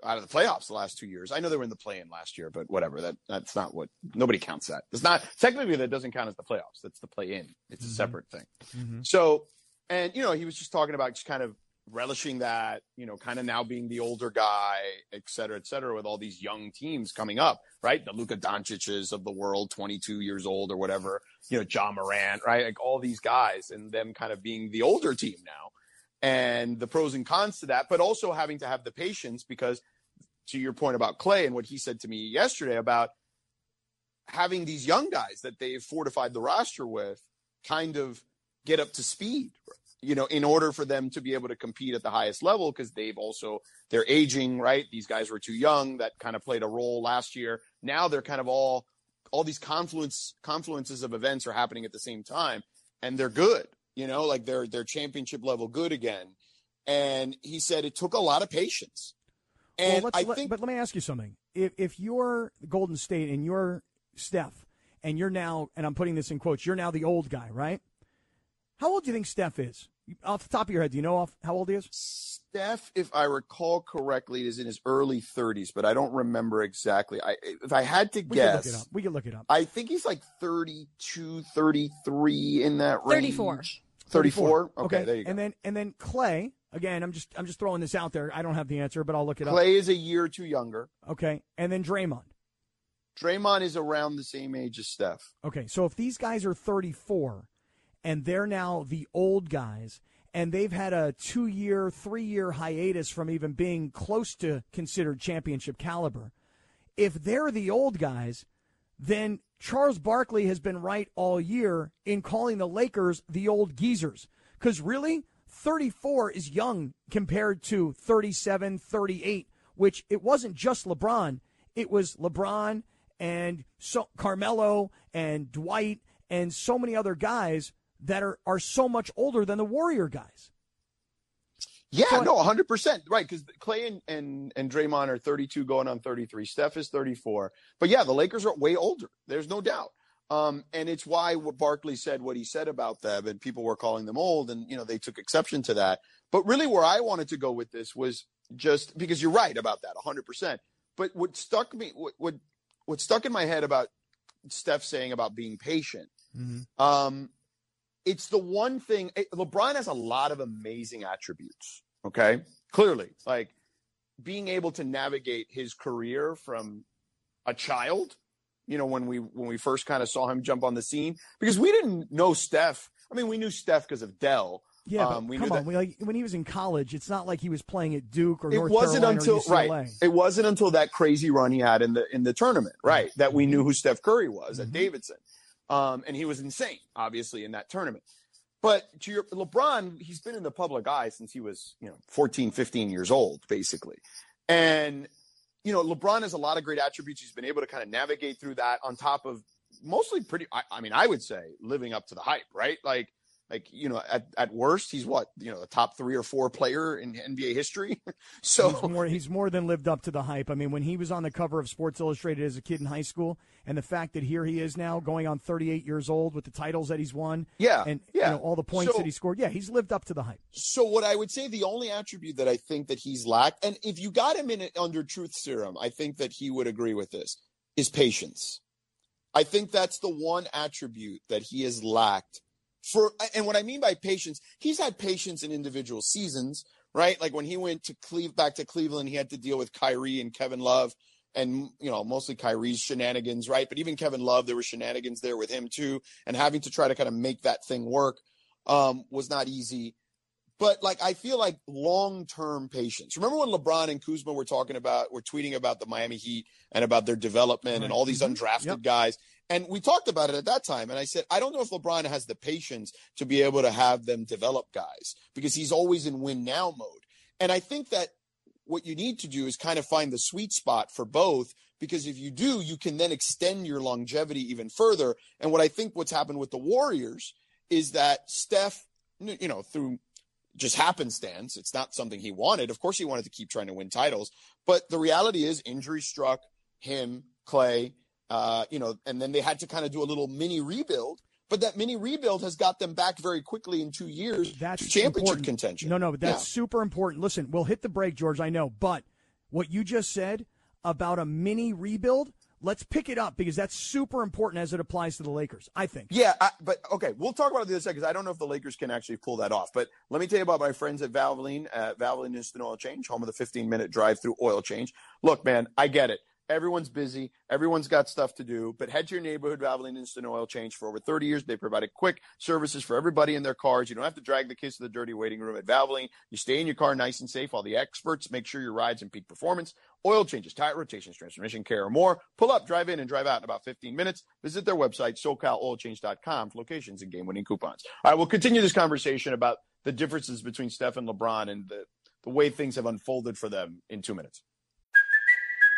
out of the playoffs the last two years. I know they were in the play-in last year, but whatever. That that's not what nobody counts that. It's not technically that doesn't count as the playoffs. That's the play-in. It's a mm-hmm. separate thing. Mm-hmm. So, and you know, he was just talking about just kind of relishing that, you know, kind of now being the older guy, et cetera, et cetera, with all these young teams coming up, right? The Luka Doncic's of the world, 22 years old or whatever, you know, John Morant, right? Like all these guys and them kind of being the older team now and the pros and cons to that, but also having to have the patience because to your point about Klay and what he said to me yesterday about having these young guys that they've fortified the roster with kind of get up to speed you know in order for them to be able to compete at the highest level because they've also they're aging right? These guys were too young that kind of played a role last year. Now they're kind of all all these confluence confluences of events are happening at the same time and they're good you know like they're they're championship level good again and he said it took a lot of patience and well, let's, i let- think but let me ask you something. If if you're Golden State and you're Steph, and you're now, and I'm putting this in quotes, you're now the old guy, right? How old do you think Steph is? Off the top of your head, do you know off how old he is? Steph, if I recall correctly, is in his early 30s, but I don't remember exactly. I if I had to We can guess, look it up. We can look it up. I think he's like 32, 33 in that range. 34. 34? Okay, there you go. And then and then Klay. Again, I'm just I'm just throwing this out there. I don't have the answer, but I'll look it up. Klay is a year or two younger. Okay, and then Draymond. Draymond is around the same age as Steph. Okay, so if these guys are 34 and they're now the old guys and they've had a two year, three year hiatus from even being close to considered championship caliber, if they're the old guys, then Charles Barkley has been right all year in calling the Lakers the old geezers. Because really, 34 is young compared to 37, 38, which it wasn't just LeBron. It was LeBron and so Carmelo and Dwight and so many other guys that are, are so much older than the Warrior guys. Yeah, So- no, 100%. Right, because Klay and, and, and Draymond are 32 going on 33. Steph is 34. But yeah, the Lakers are way older. There's no doubt. Um, and it's why what Barkley said what he said about them, and people were calling them old, and you know they took exception to that. But really, where I wanted to go with this was just because you're right about that, 100. percent But what stuck me, what, what what stuck in my head about Steph saying about being patient, um, it's the one thing. eh, LeBron has a lot of amazing attributes. Okay, clearly, like being able to navigate his career from a child. You know, when we when we first kind of saw him jump on the scene, because we didn't know Steph. I mean, we knew Steph because of Dell. Yeah, um, we come knew on. we- like, when he was in college, it's not like he was playing at Duke or it North wasn't Carolina until right. It wasn't until that crazy run he had in the in the tournament, right, that we knew who Steph Curry was at Davidson, um, and he was insane, obviously, in that tournament. But to your LeBron, he's been in the public eye since he was, you know, 14, 15 years old, basically, and you know, LeBron has a lot of great attributes. He's been able to kind of navigate through that on top of mostly pretty. I, I mean, I would say living up to the hype, right? Like, like you know, at, at worst, he's what you know, the top three or four player in NBA history. [laughs] so he's more, he's more than lived up to the hype. I mean, when he was on the cover of Sports Illustrated as a kid in high school, and the fact that here he is now, going on 38 years old with the titles that he's won, Yeah, and yeah. you know, all the points So- that he scored, yeah, he's lived up to the hype. So what I would say the only attribute that I think that he's lacked, and if you got him in it under truth serum, I think that he would agree with this, is patience. I think that's the one attribute that he has lacked for and what I mean by patience, he's had patience in individual seasons, right? Like when he went to Cleve back to Cleveland, he had to deal with Kyrie and Kevin Love and you know, mostly Kyrie's shenanigans, right? But even Kevin Love, there were shenanigans there with him too, and having to try to kind of make that thing work um, was not easy. But like I feel like long term patience. Remember when LeBron and Kuzma were talking about, were tweeting about the Miami Heat and about their development and mm-hmm. all these mm-hmm. undrafted guys. And we talked about it at that time. And I said, I don't know if LeBron has the patience to be able to have them develop guys because he's always in win now mode. And I think that what you need to do is kind of find the sweet spot for both because if you do, you can then extend your longevity even further. And what I think what's happened with the Warriors is that Steph, you know, through just happenstance, it's not something he wanted. Of course, he wanted to keep trying to win titles, but the reality is injury struck him, Klay, uh, you know, and then they had to kind of do a little mini rebuild. But that mini rebuild has got them back very quickly in two years That's to championship important. contention. No, no, but that's Yeah. super important. Listen, we'll hit the break, George. I know, but what you just said about a mini rebuild, let's pick it up because that's super important as it applies to the Lakers. I think. Yeah, I, but okay, we'll talk about it in a second because I don't know if the Lakers can actually pull that off. But let me tell you about my friends at Valvoline, uh, Valvoline Instant Oil Change, home of the 15 minute drive through oil change. Look, man, I get it. Everyone's busy. Everyone's got stuff to do, but head to your neighborhood Valvoline Instant Oil Change for over 30 years. They provided quick services for everybody in their cars. You don't have to drag the kids to the dirty waiting room at Valvoline. You stay in your car nice and safe while the experts make sure your ride's in peak performance. Oil changes, tire rotations, transmission care, or more. Pull up, drive in, and drive out in about 15 minutes. Visit their website, SoCalOilChange.com, for locations and game-winning coupons. All right, we'll continue this conversation about the differences between Steph and LeBron and the, the way things have unfolded for them in two minutes.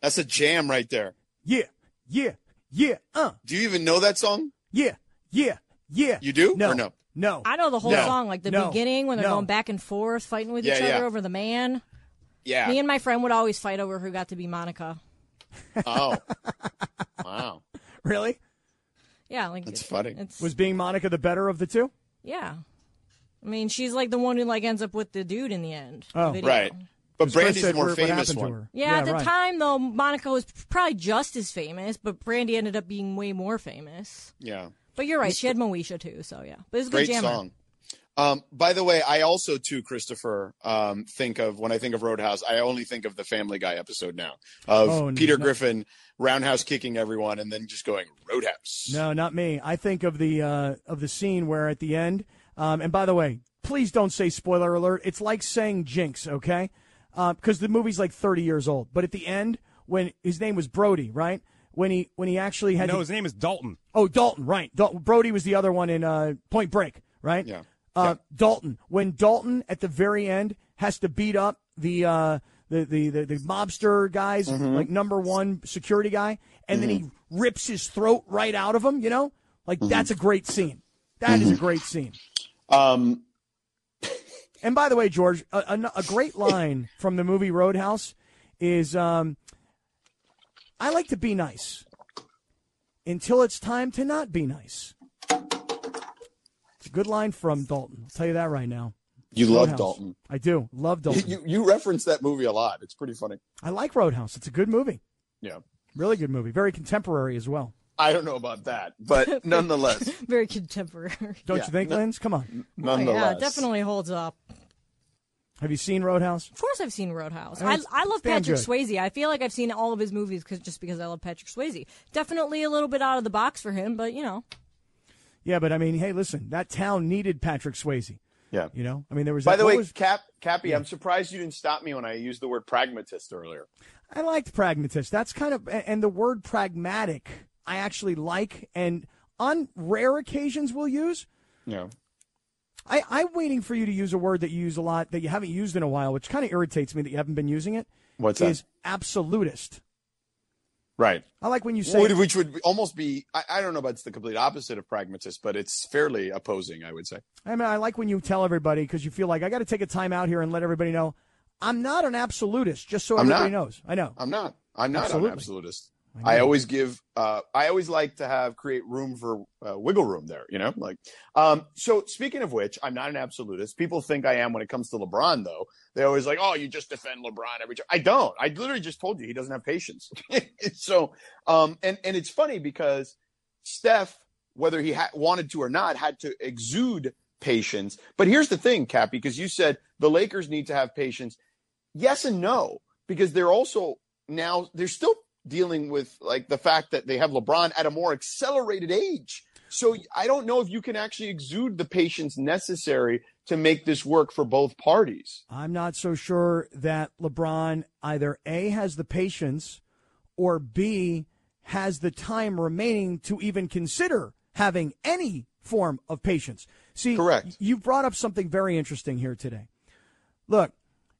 That's a jam right there. Yeah, yeah, yeah. Uh. Do you even know that song? Yeah, yeah, yeah. You do No. or no? No. I know the whole No. song, like the No. beginning when they're No. going back and forth, fighting with Yeah, each other yeah. over the man. Yeah. Me and my friend would always fight over who got to be Monica. [laughs] Oh. wow. Really? Yeah, like That's funny. It's Was being Monica the better of the two? yeah. I mean, she's like the one who like ends up with the dude in the end. Oh, video. Right. But Just Brandy's the said more what- what famous happened to one. her. Yeah, Yeah, at the right. time though, Monica was probably just as famous, but Brandy ended up being way more famous. Yeah. But you're right, she had Moesha too, so yeah. But it was a good Great jammer. song. Um, by the way, I also too, Christopher, um, think of when I think of Roadhouse, I only think of the Family Guy episode now of Oh, Peter no. Griffin roundhouse kicking everyone and then just going Roadhouse. No, not me. I think of the uh, of the scene where at the end. Um, and by the way, please don't say spoiler alert. It's like saying Jinx, okay? Because the movie's like 30 years old. But at the end, when his name was Brody, right? When he when he actually had No, to- his name is Dalton. Oh, Dalton, right. Dal- Brody was the other one in uh, Point Break, right? Yeah. Uh, Dalton. When Dalton at the very end has to beat up the uh, the, the, the the mobster guys, Mhm. like number one security guy, and then he Mm-hmm. rips his throat right out of him. You know, like that's a great scene. That is a great scene. Um, And by the way, George, a, a, a great line from the movie Roadhouse is um, I like to be nice until it's time to not be nice. It's a good line from Dalton. I'll tell you that right now. You love Dalton. I do. Love Dalton. You, you reference that movie a lot. It's pretty funny. I like Roadhouse. It's a good movie. Yeah. Really good movie. Very contemporary as well. I don't know about that, but [laughs] nonetheless, Very contemporary. Don't Yeah. you think, No- Linz? Come on. Oh, yeah, nonetheless. definitely holds up. Have you seen Roadhouse? Of course, I've seen Roadhouse. I, I love Patrick good. Swayze. I feel like I've seen all of his movies cause, just because I love Patrick Swayze. Definitely a little bit out of the box for him, but you know. Yeah, but I mean, hey, listen, that town needed Patrick Swayze. Yeah. You know, I mean, there was. By the way, was- Cap, Cappy, I'm surprised you didn't stop me when I used the word pragmatist earlier. I liked pragmatist. That's kind of and the word pragmatic I actually like and on rare occasions will use. Yeah. I, I'm waiting for you to use a word that you use a lot that you haven't used in a while, which kind of irritates me that you haven't been using it. What's that? Is absolutist. Right. I like when you say which would almost be, I, I don't know about it's the complete opposite of pragmatist, but it's fairly opposing, I would say. I mean, I like when you tell everybody because you feel like I got to take a time out here and let everybody know I'm not an absolutist, just so I'm everybody not. knows. I know. I'm not. I'm not Absolutely. an absolutist. I always give. Uh, I always like to have create room for uh, wiggle room there. You know, like. Um, so speaking of which, I'm not an absolutist. People think I am when it comes to LeBron, though. They always like, oh, you just defend LeBron every time. I don't. I literally just told you he doesn't have patience. [laughs] so, um, and and it's funny because Steph, whether he ha- wanted to or not, had to exude patience. But here's the thing, Cappy, because you said the Lakers need to have patience. Yes and no, because they're also now they're still dealing with like the fact that they have LeBron at a more accelerated age. So I don't know if you can actually exude the patience necessary to make this work for both parties. I'm not so sure that LeBron either A has the patience or B has the time remaining to even consider having any form of patience. See, Correct. You brought up something very interesting here today. Look,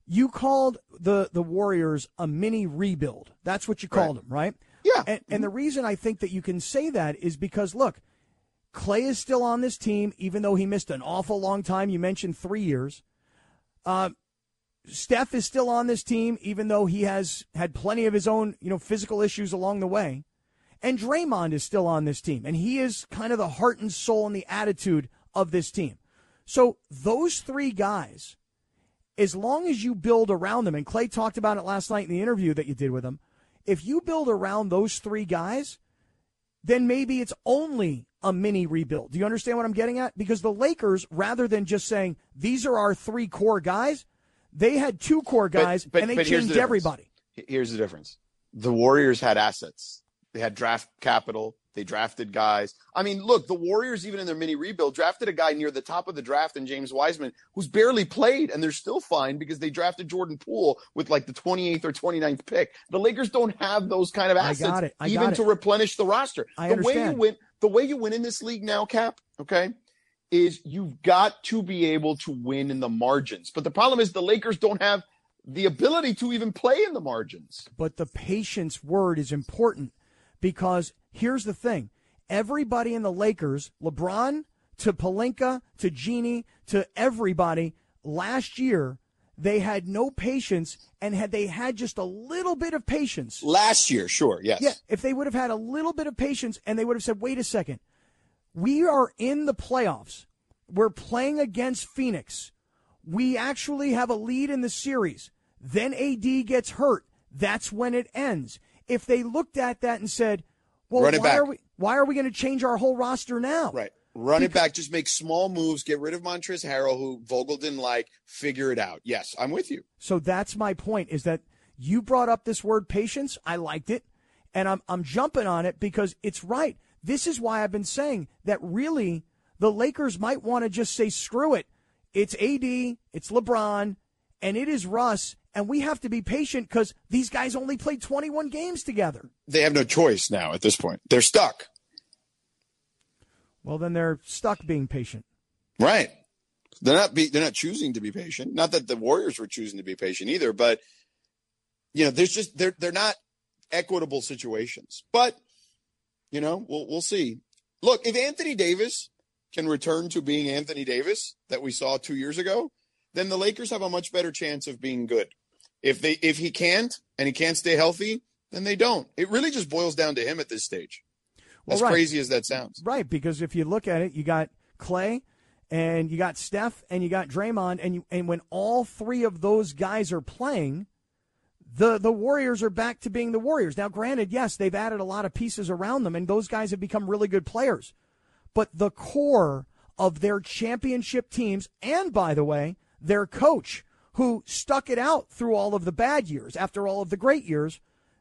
you called the the Warriors a mini rebuild. That's what you called them, right? Yeah. And, and the reason I think that you can say that is because look, Klay is still on this team, even though he missed an awful long time. You mentioned three years. Uh, Steph is still on this team, even though he has had plenty of his own, you know, physical issues along the way. And Draymond is still on this team, and he is kind of the heart and soul and the attitude of this team. So those three guys, as long as you build around them, and Klay talked about it last night in the interview that you did with him, if you build around those three guys, then maybe it's only a mini rebuild. Do you understand what I'm getting at? Because the Lakers, rather than just saying these are our three core guys, they had two core guys but- and they but here's the changed everybody. Here's the difference. The Warriors had assets. They had draft capital. They drafted guys. I mean, look, the Warriors, even in their mini rebuild, drafted a guy near the top of the draft in James Wiseman, who's barely played, and they're still fine because they drafted Jordan Poole with like the 28th or 29th pick. The Lakers don't have those kind of assets, got it. I even to replenish the roster. I the way you win, the way you win in this league now, Cap, okay, is you've got to be able to win in the margins. But the problem is the Lakers don't have the ability to even play in the margins. But the patience word is important because here's the thing everybody in the Lakers, LeBron to Pelinka to Jeanie to everybody last year, they had no patience. And had they had just a little bit of patience, Last year, sure, yes. yeah, if they would have had a little bit of patience and they would have said, wait a second, we are in the playoffs. We're playing against Phoenix. We actually have a lead in the series. Then AD gets hurt. That's when it ends. If they looked at that and said, well, Run it why back. are we why are we going to change our whole roster now? Right. Run it back. Just make small moves. Get rid of Montrezl Harrell, who Vogel didn't like. Figure it out. Yes, I'm with you. So that's my point is that you brought up this word patience. I liked it. And I'm, I'm jumping on it because it's right. This is why I've been saying that really the Lakers might want to just say, screw it. It's AD, it's LeBron, and it is Russ. And we have to be patient because these guys only played 21 games together. They have no choice now at this point. They're stuck. Well, then they're stuck being patient. Right. They're not be, they're not choosing to be patient. Not that the Warriors were choosing to be patient either, but you know, there's just they're they're not equitable situations. But you know, we'll we'll see. Look, if Anthony Davis can return to being Anthony Davis that we saw 2 years ago, then the Lakers have a much better chance of being good. If they if he can't and he can't stay healthy, then they don't. It really just boils down to him at this stage. Well, As right. crazy as that sounds. Right, because if you look at it, you got Klay and you got Steph and you got Draymond and you and when all three of those guys are playing, the the Warriors are back to being the Warriors. Now, granted, yes, they've added a lot of pieces around them and those guys have become really good players. But the core of their championship teams and by the way, their coach who stuck it out through all of the bad years after all of the great years,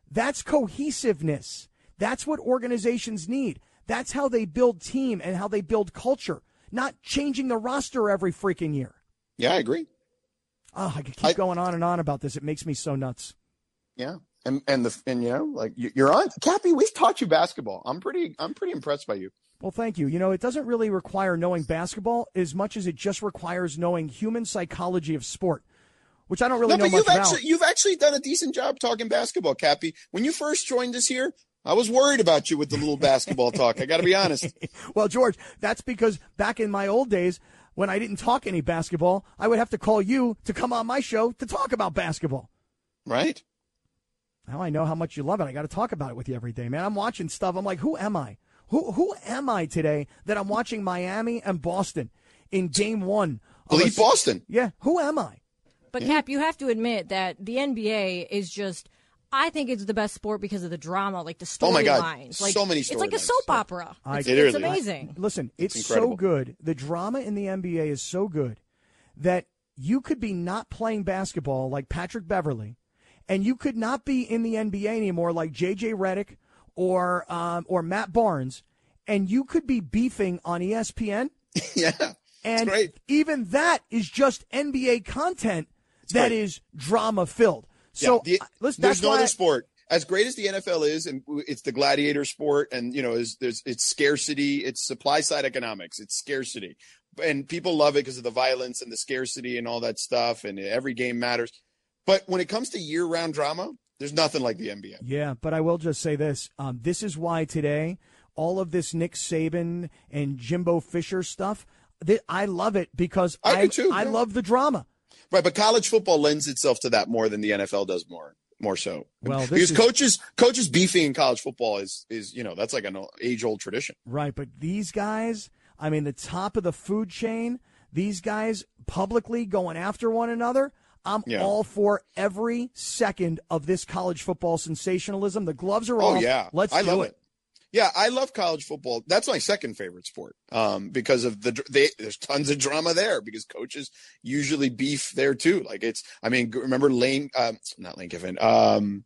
that's cohesiveness. That's what organizations need. That's how they build team and how they build culture, not changing the roster every freaking year. Yeah, I agree. Oh, I could keep going on and on about this. It makes me so nuts. Yeah, and and the and you know like you- you're on Cappy. We've taught you basketball. I'm pretty I'm pretty impressed by you. Well, thank you. You know, it doesn't really require knowing basketball as much as it just requires knowing human psychology of sport, which I don't really no, know but you've about. actually you've actually done a decent job talking basketball, Cappy. When you first joined us here, I was worried about you with the little basketball talk. I got to be honest. [laughs] well, George, that's because back in my old days, when I didn't talk any basketball, I would have to call you to come on my show to talk about basketball. Right. Now I know how much you love it. I got to talk about it with you every day, man. I'm watching stuff. I'm like, who am I? Who who am I today that I'm watching Miami and Boston in game one? Bleed a- Boston. Yeah. Who am I? But Cap, you have to admit that the NBA is just. I think it's the best sport because of the drama, like the storylines. Oh my God. storylines. Like, So many It's like a storylines. soap opera. I- It's, It it's really is. amazing. Listen, it's, It's so good. The drama in the NBA is so good that you could be not playing basketball like Patrick Beverley, and you could not be in the NBA anymore like JJ Redick or um, or Matt Barnes, and you could be beefing on ESPN. [laughs] yeah, and even that is just NBA content that is drama filled. So Yeah, the- uh, there's that's no other sport as great as the NFL is, and it's the gladiator sport, and you know, is there's it's scarcity, it's supply side economics, it's scarcity, and people love it because of the violence and the scarcity and all that stuff, and every game matters. But when it comes to year round drama, there's nothing like the NBA. Yeah, but I will just say this. Um, this is why today, all of this Nick Saban and Jimbo Fisher stuff, th- I love it because I I, too, I yeah. love the drama. Right, but college football lends itself to that more than the NFL does more more so. Well, because is- coaches coaches beefing in college football is is you know that's like an age old tradition. Right, but these guys, I mean, the top of the food chain, these guys publicly going after one another. I'm Yeah. all for every second of this college football sensationalism. The gloves are Oh off. yeah, let's I do love it. it. Yeah, I love college football. That's my second favorite sport um, because of the they, there's tons of drama there because coaches usually beef there too. Like it's, I mean, remember Lane, um, not Lane Kiffin, um,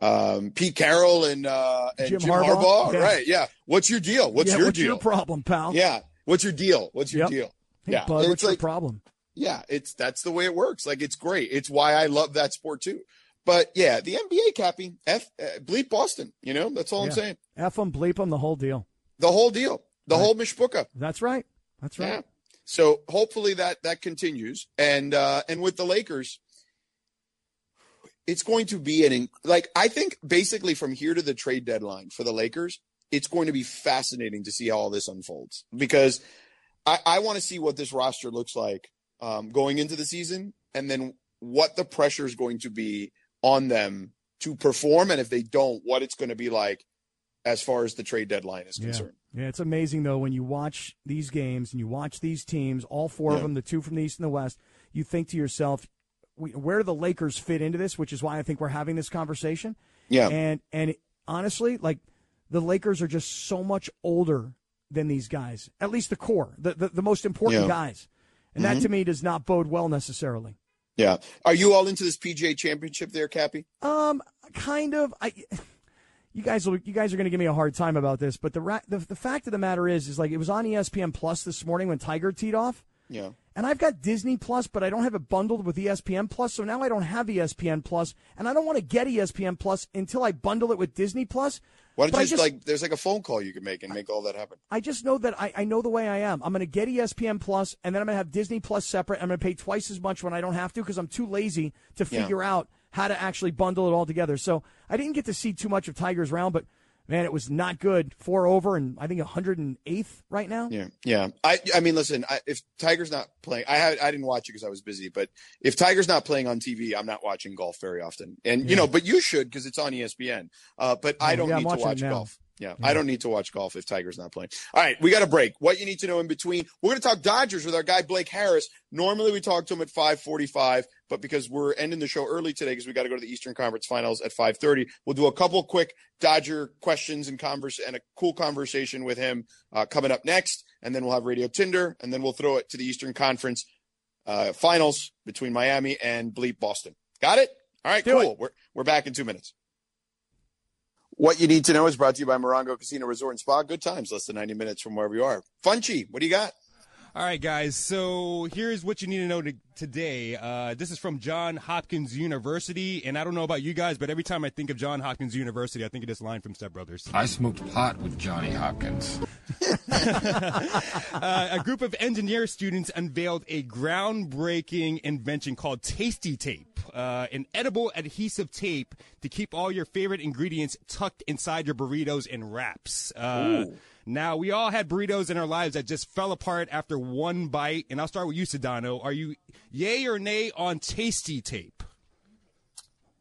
um, Pete Carroll and uh, and Jim Jim, Harbaugh? Harbaugh. Yeah. Right? Yeah. What's your deal? What's Yeah, your what's deal? your problem, pal? Yeah. What's your deal? What's your Yep. deal? Hey, yeah. bud, what's your problem? yeah, it's that's the way it works. Like it's great. It's why I love that sport too. But yeah, the NBA, Cappy, F, uh, bleep Boston. You know, that's all I'm saying. F them, bleep them, the whole deal. The whole deal, the whole mishpucha. That's right. That's right. Yeah. So hopefully that that continues. And uh, and with the Lakers, it's going to be an like I think basically from here to the trade deadline for the Lakers, it's going to be fascinating to see how all this unfolds because I, I want to see what this roster looks like um, going into the season, and then what the pressure is going to be on them to perform, and if they don't, what it's going to be like as far as the trade deadline is concerned. Yeah, it's amazing though when you watch these games and you watch these teams, all four of them, the two from the East and the West. You think to yourself, where do the Lakers fit into this? Which is why I think we're having this conversation. Yeah. and and honestly, like the Lakers are just so much older than these guys. At least the core, the the, the most important Yeah. guys, and that Mhm. to me does not bode well necessarily. Yeah. Are you all into this PGA championship there, Cappy? Um, kind of. I, you guys, will, you guys are going to give me a hard time about this, but the, ra- the the fact of the matter is, is like it was on ESPN Plus this morning when Tiger teed off, Yeah. and I've got Disney Plus, but I don't have it bundled with ESPN Plus, so now I don't have ESPN Plus, and I don't want to get ESPN Plus until I bundle it with Disney Plus. Why don't But you just, like there's like a phone call you can make and make all that happen? I just know that I, I know the way I am. I'm going to get ESPN Plus, and then I'm going to have Disney Plus separate. I'm going to pay twice as much when I don't have to because I'm too lazy to Yeah. figure out how to actually bundle it all together. So I didn't get to see too much of Tiger's round, but man, it was not good. Four over, and I think 108th right now. Yeah, yeah. I I mean, listen, I, if Tiger's not playing, I had I didn't watch it because I was busy. But if Tiger's not playing on TV, I'm not watching golf very often. And you know, but you should because it's on ESPN. Uh, but I don't yeah, need to watch golf. Yeah, I don't need to watch golf if Tiger's not playing. All right, we got a break. What you need to know in between. We're going to talk Dodgers with our guy Blake Harris. Normally we talk to him at 5:45, but because we're ending the show early today because we got to go to the Eastern Conference Finals at 5:30, we'll do a couple quick Dodger questions and converse and a cool conversation with him uh, coming up next, and then we'll have Radio Tinder, and then we'll throw it to the Eastern Conference uh, Finals between Miami and Bleep Boston. Got it? All right, cool. We're we're back in two minutes. What you need to know is brought to you by Morongo Casino Resort and Spa. Good times, less than 90 minutes from wherever you are. Funchi, what do you got? All right, guys. So here's what you need to know to, today. Uh, this is from John Hopkins University, and I don't know about you guys, but every time I think of John Hopkins University, I think of this line from Step Brothers. I smoked pot with Johnny Hopkins. Uh, a group of engineer students unveiled a groundbreaking invention called Tastee Tape, uh, an edible adhesive tape to keep all your favorite ingredients tucked inside your burritos and wraps. Uh, now, we all had burritos in our lives that just fell apart after one bite, and I'll start with you, Sedano. Are you yay or nay on Tastee Tape?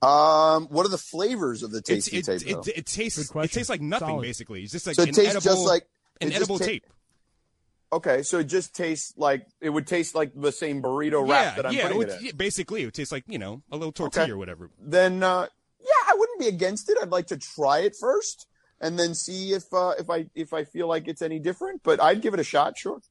Um, what are the flavors of the It's- tasty it, tape? it, though? it, tastes it tastes like nothing Solid. basically. It's just like so an it tastes edible, just like an it just edible ta- tape. Okay, so it just tastes like it would taste like the same burrito wrap that I'm yeah, putting it it would- in. yeah, basically, it would taste like you know a little tortilla Okay. or whatever. Then uh, yeah, I wouldn't be against it. I'd like to try it first and then see if uh, if I if I feel like it's any different. But I'd give it a shot. Sure.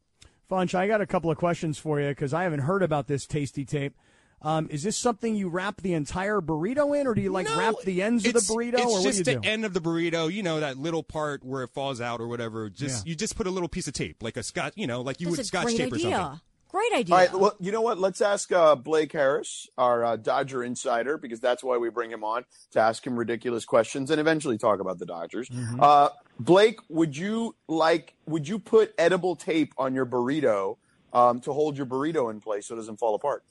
Funch, I got a couple of questions for you because I haven't heard about this Tastee Tape. Um, is this something you wrap the entire burrito in, or do you like wrap the ends of the It's- burrito, It's or what just do you the do? end of the burrito. You know that little part where it falls out or whatever. Just Yeah. you just put a little piece of tape, like a scotch. You know, like you That's would a scotch great tape or idea. something. Great idea. All right. Well, you know what? Let's ask uh, Blake Harris, our uh, Dodger insider, because that's why we bring him on to ask him ridiculous questions and eventually talk about the Dodgers. Mm-hmm. Uh, Blake, would you like? Would you put edible tape on your burrito um, to hold your burrito in place so it doesn't fall apart?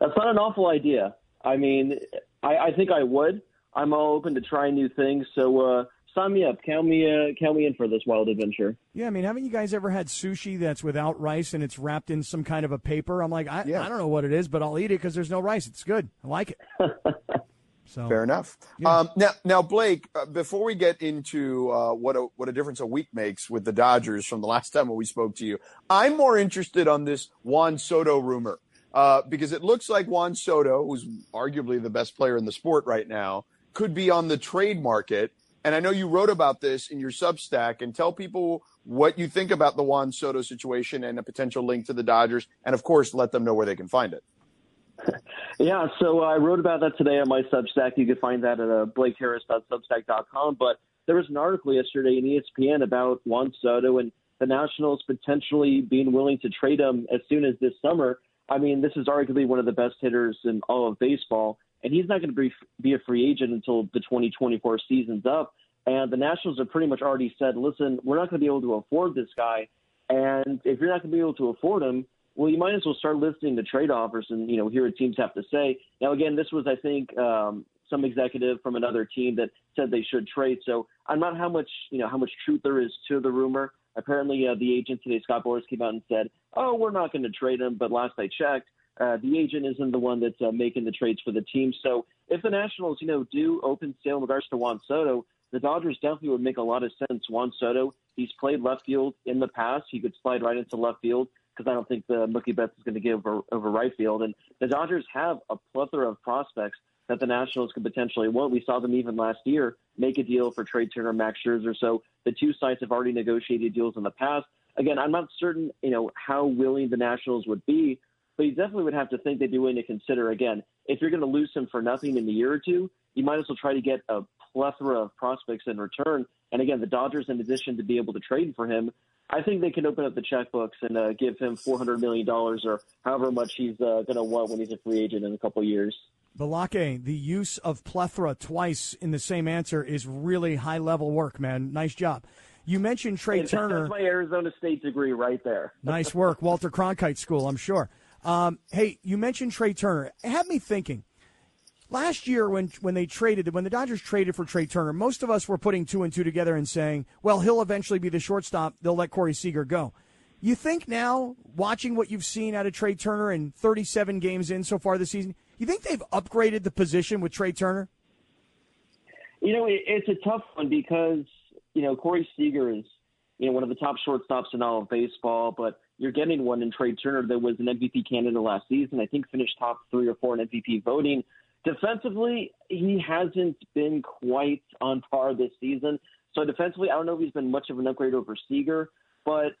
That's not an awful idea. I mean, I, I think I would. I'm all open to trying new things. So uh, sign me up. Count me, uh, count me in for this wild adventure. Yeah, I mean, haven't you guys ever had sushi that's without rice and it's wrapped in some kind of a paper? I'm like, I, I don't know what it is, but I'll eat it because there's no rice. It's good. I like it. [laughs] so Fair enough. Um, now, now, Blake, uh, before we get into uh, what a what a difference a week makes with the Dodgers from the last time when we spoke to you, I'm more interested on this Juan Soto rumor uh, because it looks like Juan Soto, who's arguably the best player in the sport right now, could be on the trade market. And I know you wrote about this in your Substack, and tell people what you think about the Juan Soto situation and a potential link to the Dodgers, and of course, let them know where they can find it. [laughs] Yeah, so I wrote about that today on my Substack. You can find that at uh, blakeharris.substack.com. But there was an article yesterday in ESPN about Juan Soto and the Nationals potentially being willing to trade him as soon as this summer. I mean, this is arguably one of the best hitters in all of baseball, and he's not going to be, be a free agent until the 2024 season's up. And the Nationals have pretty much already said, listen, we're not going to be able to afford this guy. And if you're not going to be able to afford him, well, you might as well start listening to trade offers and you know hear what teams have to say. Now, again, this was I think um, some executive from another team that said they should trade. So I'm not how much you know how much truth there is to the rumor. Apparently, uh, the agent today, Scott Boras, came out and said, "Oh, we're not going to trade him." But last I checked, uh, the agent isn't the one that's uh, making the trades for the team. So if the Nationals, you know, do open sale in regards to Juan Soto, the Dodgers definitely would make a lot of sense. Juan Soto, he's played left field in the past. He could slide right into left field because I don't think the Mookie Betts is going to give over, over right field. And the Dodgers have a plethora of prospects that the Nationals could potentially want. We saw them even last year make a deal for Trea Turner, Max Scherzer. So the two sides have already negotiated deals in the past. Again, I'm not certain, you know, how willing the Nationals would be, but you definitely would have to think they'd be willing to consider. Again, if you're going to lose him for nothing in a year or two, you might as well try to get a plethora of prospects in return. And again, the Dodgers, in addition to be able to trade for him, I think they can open up the checkbooks and uh, give him $400 million or however much he's uh, going to want when he's a free agent in a couple years. Balake, the use of plethora twice in the same answer is really high level work, man. Nice job. You mentioned Trea Turner. That's my Arizona State degree right there. [laughs] nice work, Walter Cronkite School, I'm sure. Um, hey, you mentioned Trea Turner. It had me thinking. Last year, when when they traded, when the Dodgers traded for Trea Turner, most of us were putting two and two together and saying, "Well, he'll eventually be the shortstop. They'll let Corey Seager go." You think now, watching what you've seen out of Trea Turner in 37 games in so far this season, you think they've upgraded the position with Trea Turner? You know, it, it's a tough one because you know Corey Seager is you know one of the top shortstops in all of baseball, but you're getting one in Trea Turner that was an MVP candidate last season. I think finished top three or four in MVP voting. Defensively, he hasn't been quite on par this season. So defensively, I don't know if he's been much of an upgrade over Seager, but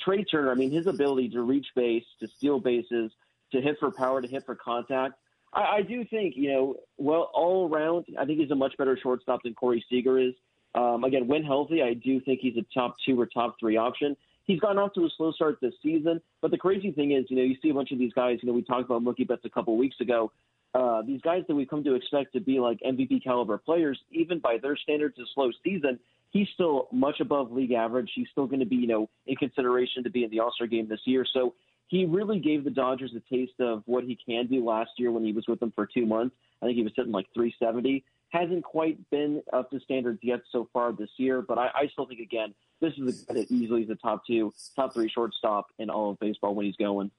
Trea Turner, I mean, his ability to reach base, to steal bases, to hit for power, to hit for contact. I, I do think, you know, well, all around, I think he's a much better shortstop than Corey Seager is. Um, again, when healthy, I do think he's a top two or top three option. He's gotten off to a slow start this season, but the crazy thing is, you know, you see a bunch of these guys. You know, we talked about Mookie Betts a couple weeks ago. Uh, these guys that we've come to expect to be like MVP caliber players, even by their standards, a slow season, he's still much above league average. He's still going to be, you know, in consideration to be in the All Star game this year. So he really gave the Dodgers a taste of what he can do last year when he was with them for two months. I think he was sitting like 370. Hasn't quite been up to standards yet so far this year, but I, I still think again this is a easily the top two, top three shortstop in all of baseball when he's going.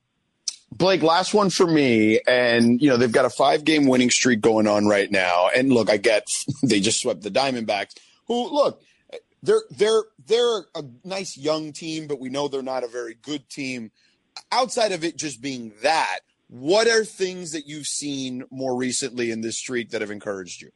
Blake, last one for me. And, you know, they've got a five game winning streak going on right now. And look, I get [laughs] they just swept the Diamondbacks, who, look, they're, they're, they're a nice young team, but we know they're not a very good team. Outside of it just being that, what are things that you've seen more recently in this streak that have encouraged you?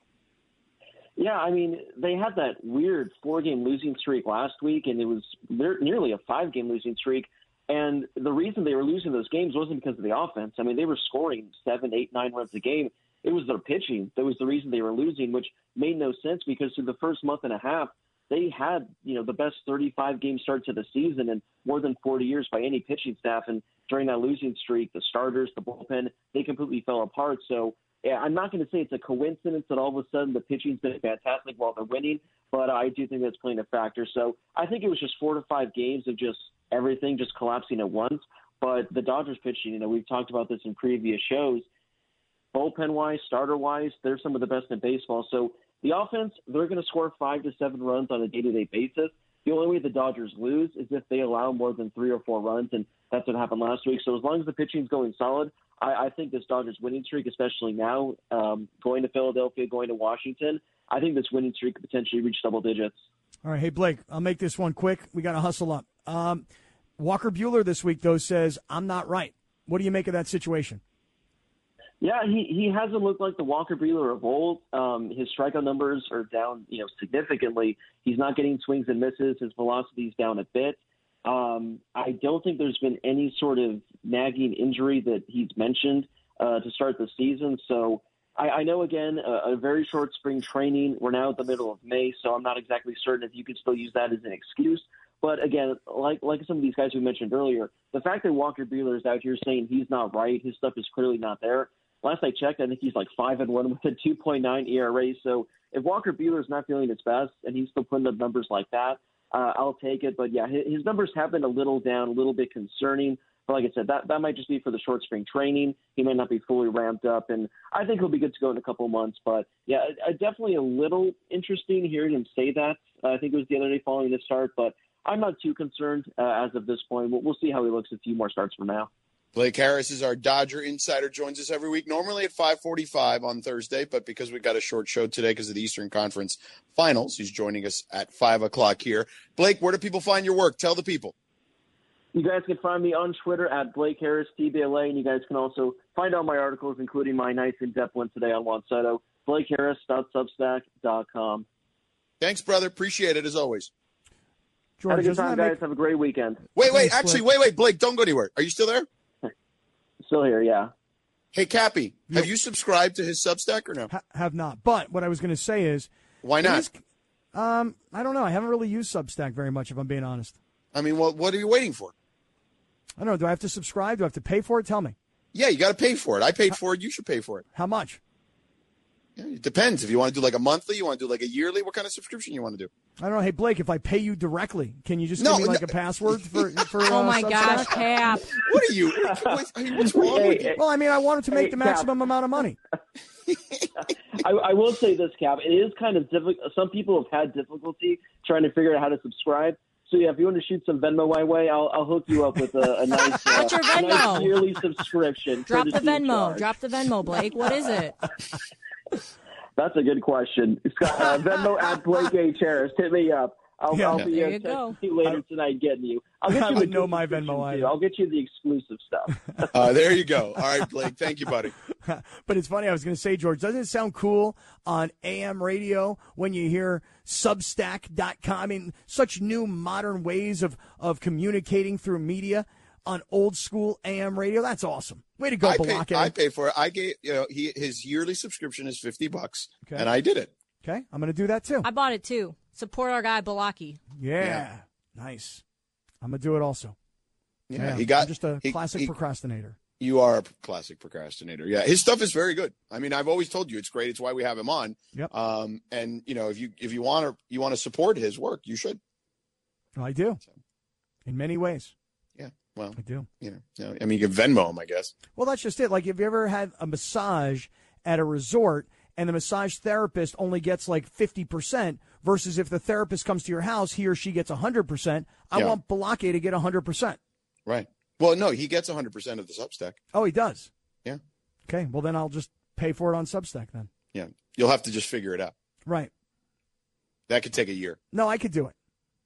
Yeah, I mean, they had that weird four game losing streak last week, and it was nearly a five game losing streak. And the reason they were losing those games wasn't because of the offense. I mean, they were scoring seven, eight, nine runs a game. It was their pitching that was the reason they were losing, which made no sense because through the first month and a half, they had, you know, the best 35 game start to the season in more than 40 years by any pitching staff. And during that losing streak, the starters, the bullpen, they completely fell apart. So yeah, I'm not going to say it's a coincidence that all of a sudden the pitching's been fantastic while they're winning, but I do think that's playing a factor. So I think it was just four to five games of just everything just collapsing at once. But the Dodgers pitching, you know, we've talked about this in previous shows. Bullpen wise, starter wise, they're some of the best in baseball. So the offense, they're going to score five to seven runs on a day to day basis. The only way the Dodgers lose is if they allow more than three or four runs, and that's what happened last week. So as long as the pitching's going solid, I, I think this Dodgers winning streak, especially now, um, going to Philadelphia, going to Washington, I think this winning streak could potentially reach double digits. All right, hey Blake, I'll make this one quick. We got to hustle up. Um, Walker Buehler this week though says I'm not right. What do you make of that situation? Yeah, he, he hasn't looked like the Walker Buehler of old. Um, his strikeout numbers are down, you know, significantly. He's not getting swings and misses. His velocity is down a bit. Um, I don't think there's been any sort of nagging injury that he's mentioned uh, to start the season. So I, I know, again, a, a very short spring training. We're now at the middle of May, so I'm not exactly certain if you could still use that as an excuse. But again, like like some of these guys we mentioned earlier, the fact that Walker Buehler is out here saying he's not right, his stuff is clearly not there. Last I checked, I think he's like five and one with a 2.9 ERA. So if Walker Buehler is not feeling his best and he's still putting up numbers like that, uh, I'll take it. But yeah, his, his numbers have been a little down, a little bit concerning. But like I said, that that might just be for the short spring training. He may not be fully ramped up, and I think he'll be good to go in a couple of months. But yeah, uh, definitely a little interesting hearing him say that. Uh, I think it was the other day following the start, but I'm not too concerned uh, as of this point. We'll, we'll see how he looks a few more starts from now. Blake Harris is our Dodger insider. Joins us every week, normally at 5:45 on Thursday, but because we got a short show today because of the Eastern Conference Finals, he's joining us at five o'clock here. Blake, where do people find your work? Tell the people. You guys can find me on Twitter at Blake Harris TBLA, and you guys can also find all my articles, including my nice in-depth one today on Juan Soto. BlakeHarris.substack.com. Thanks, brother. Appreciate it as always. Have a good time, guys. make- Have a great weekend. Wait, wait. Thanks, Actually, Blake. wait, wait. Blake, don't go anywhere. Are you still there? Still here, yeah. Hey, Cappy, have you subscribed to his Substack or no? Ha- have not. But what I was going to say is, Why not? is- um, I don't know. I haven't really used Substack very much, if I'm being honest. I mean, what what are you waiting for? I don't know. Do I have to subscribe? Do I have to pay for it? Tell me. Yeah, you got to pay for it. I paid for it. You should pay for it. How much? Yeah, it depends. If you want to do like a monthly, you want to do like a yearly. What kind of subscription you want to do? I don't know. Hey, Blake, if I pay you directly, can you just No, give me like no. a password for [laughs] for? Oh uh, my gosh, Cap. [laughs] What are you? what- what's wrong with you? Well, I mean, I wanted to make Hey, the Cap. maximum amount of money. [laughs] I, I will say this, Cap. It is kind of difficult. Some people have had difficulty trying to figure out how to subscribe. So yeah, if you want to shoot some Venmo my way, I'll, I'll hook you up with a, a nice, uh, What's your a nice Venmo? yearly subscription. Drop the courtesy Venmo. charge. Drop the Venmo, Blake. What is it? That's a good question. It's got, uh, Venmo [laughs] at Blake H. Harris. Hit me up. I'll, Yeah. I'll be There uh, you go. texting you later tonight getting you. I'll get I you would the know my Venmo too. I'll get you the exclusive stuff. [laughs] Uh, there you go. All right, Blake. Thank you, buddy. [laughs] but it's funny. I was going to say, George, doesn't it sound cool on AM radio when you hear Substack.com? I mean, such new modern ways of, of communicating through media on old school AM radio. That's awesome. Way to go, I pay, I pay for it. I gave you know he his yearly subscription is fifty bucks, Okay. and I did it. Okay, I'm going to do that too. I bought it too. Support our guy Balaki. Yeah, Yeah. nice. I'm going to do it also. Yeah, he got I'm just a he- classic he- procrastinator. You are a classic procrastinator. Yeah, his stuff is very good. I mean, I've always told you it's great. It's why we have him on. Yep. Um, and you know, if you if you want to you want to support his work, you should. I do. In many ways. Well, I do. you know, I mean, you can Venmo him, I guess. Well, that's just it. Like, have you ever had a massage at a resort and the massage therapist only gets like 50% versus if the therapist comes to your house, he or she gets 100%? I Yeah. want Balake to get 100%. Right. Well, no, he gets hundred percent of the Substack. Oh, he does? Yeah. Okay. Well, then I'll just pay for it on Substack then. Yeah. You'll have to just figure it out. Right. That could take a year. No, I could do it.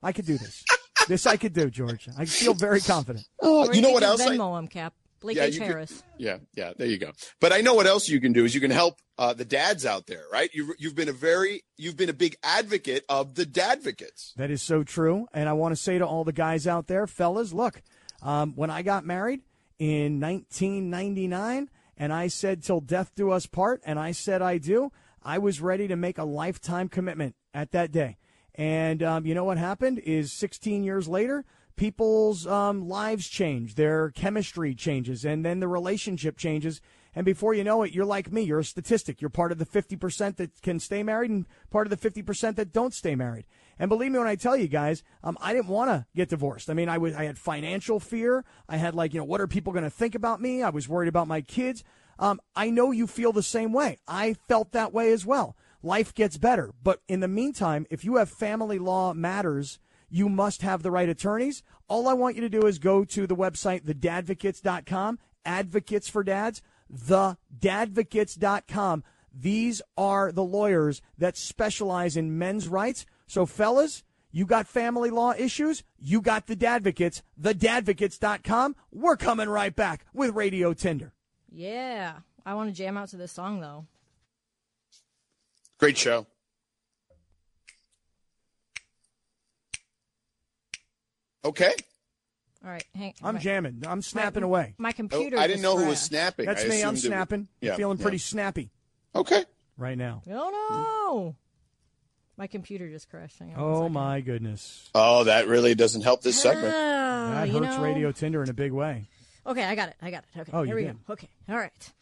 I could do this. This I could do, George. I feel very confident. [laughs] Oh, you know what can else? I, Venmo him, Cap. Blake Yeah, H. you could- Harris. Yeah, yeah, there you go. But I know what else you can do is you can help uh, the dads out there, right? You've you've been a very you've been a big advocate of the dadvocates. That is so true. And I want to say to all the guys out there, fellas, look, um, when I got married in 1999 and I said, till death do us part, and I said I do, I was ready to make a lifetime commitment at that day. And um, you know what happened is 16 years later, people's um, lives change, their chemistry changes, and then the relationship changes. And before you know it, you're like me. You're a statistic. You're part of the 50% that can stay married and part of the 50% that don't stay married. And believe me when I tell you guys, um, I didn't want to get divorced. I mean, I was, I had financial fear. I had like, you know, what are people going to think about me? I was worried about my kids. Um, I know you feel the same way. I felt that way as well. Life gets better. But in the meantime, if you have family law matters, you must have the right attorneys. All I want you to do is go to the website, thedadvocates.com, advocates for dads, thedadvocates.com. These are the lawyers that specialize in men's rights. So, fellas, you got family law issues, you got the Dadvocates, thedadvocates.com. We're coming right back with Radio Tinder. Yeah. I want to jam out to this song, though. Great show. Okay. All right. Hang I'm my- jamming. I'm snapping my, away. My computer. Oh, I didn't just know who was snapping. That's I me. I'm assumed it was- snapping. Yeah, Feeling yeah. pretty snappy Okay. right now. Oh, no. My computer just crashed. Hang on one Oh, second. my goodness. Oh, that really doesn't help this segment. Ah, That you hurts know- Radio Tinder in a big way. Okay, I got it. I got it. Okay, Oh, here you we did. go. Okay, all right.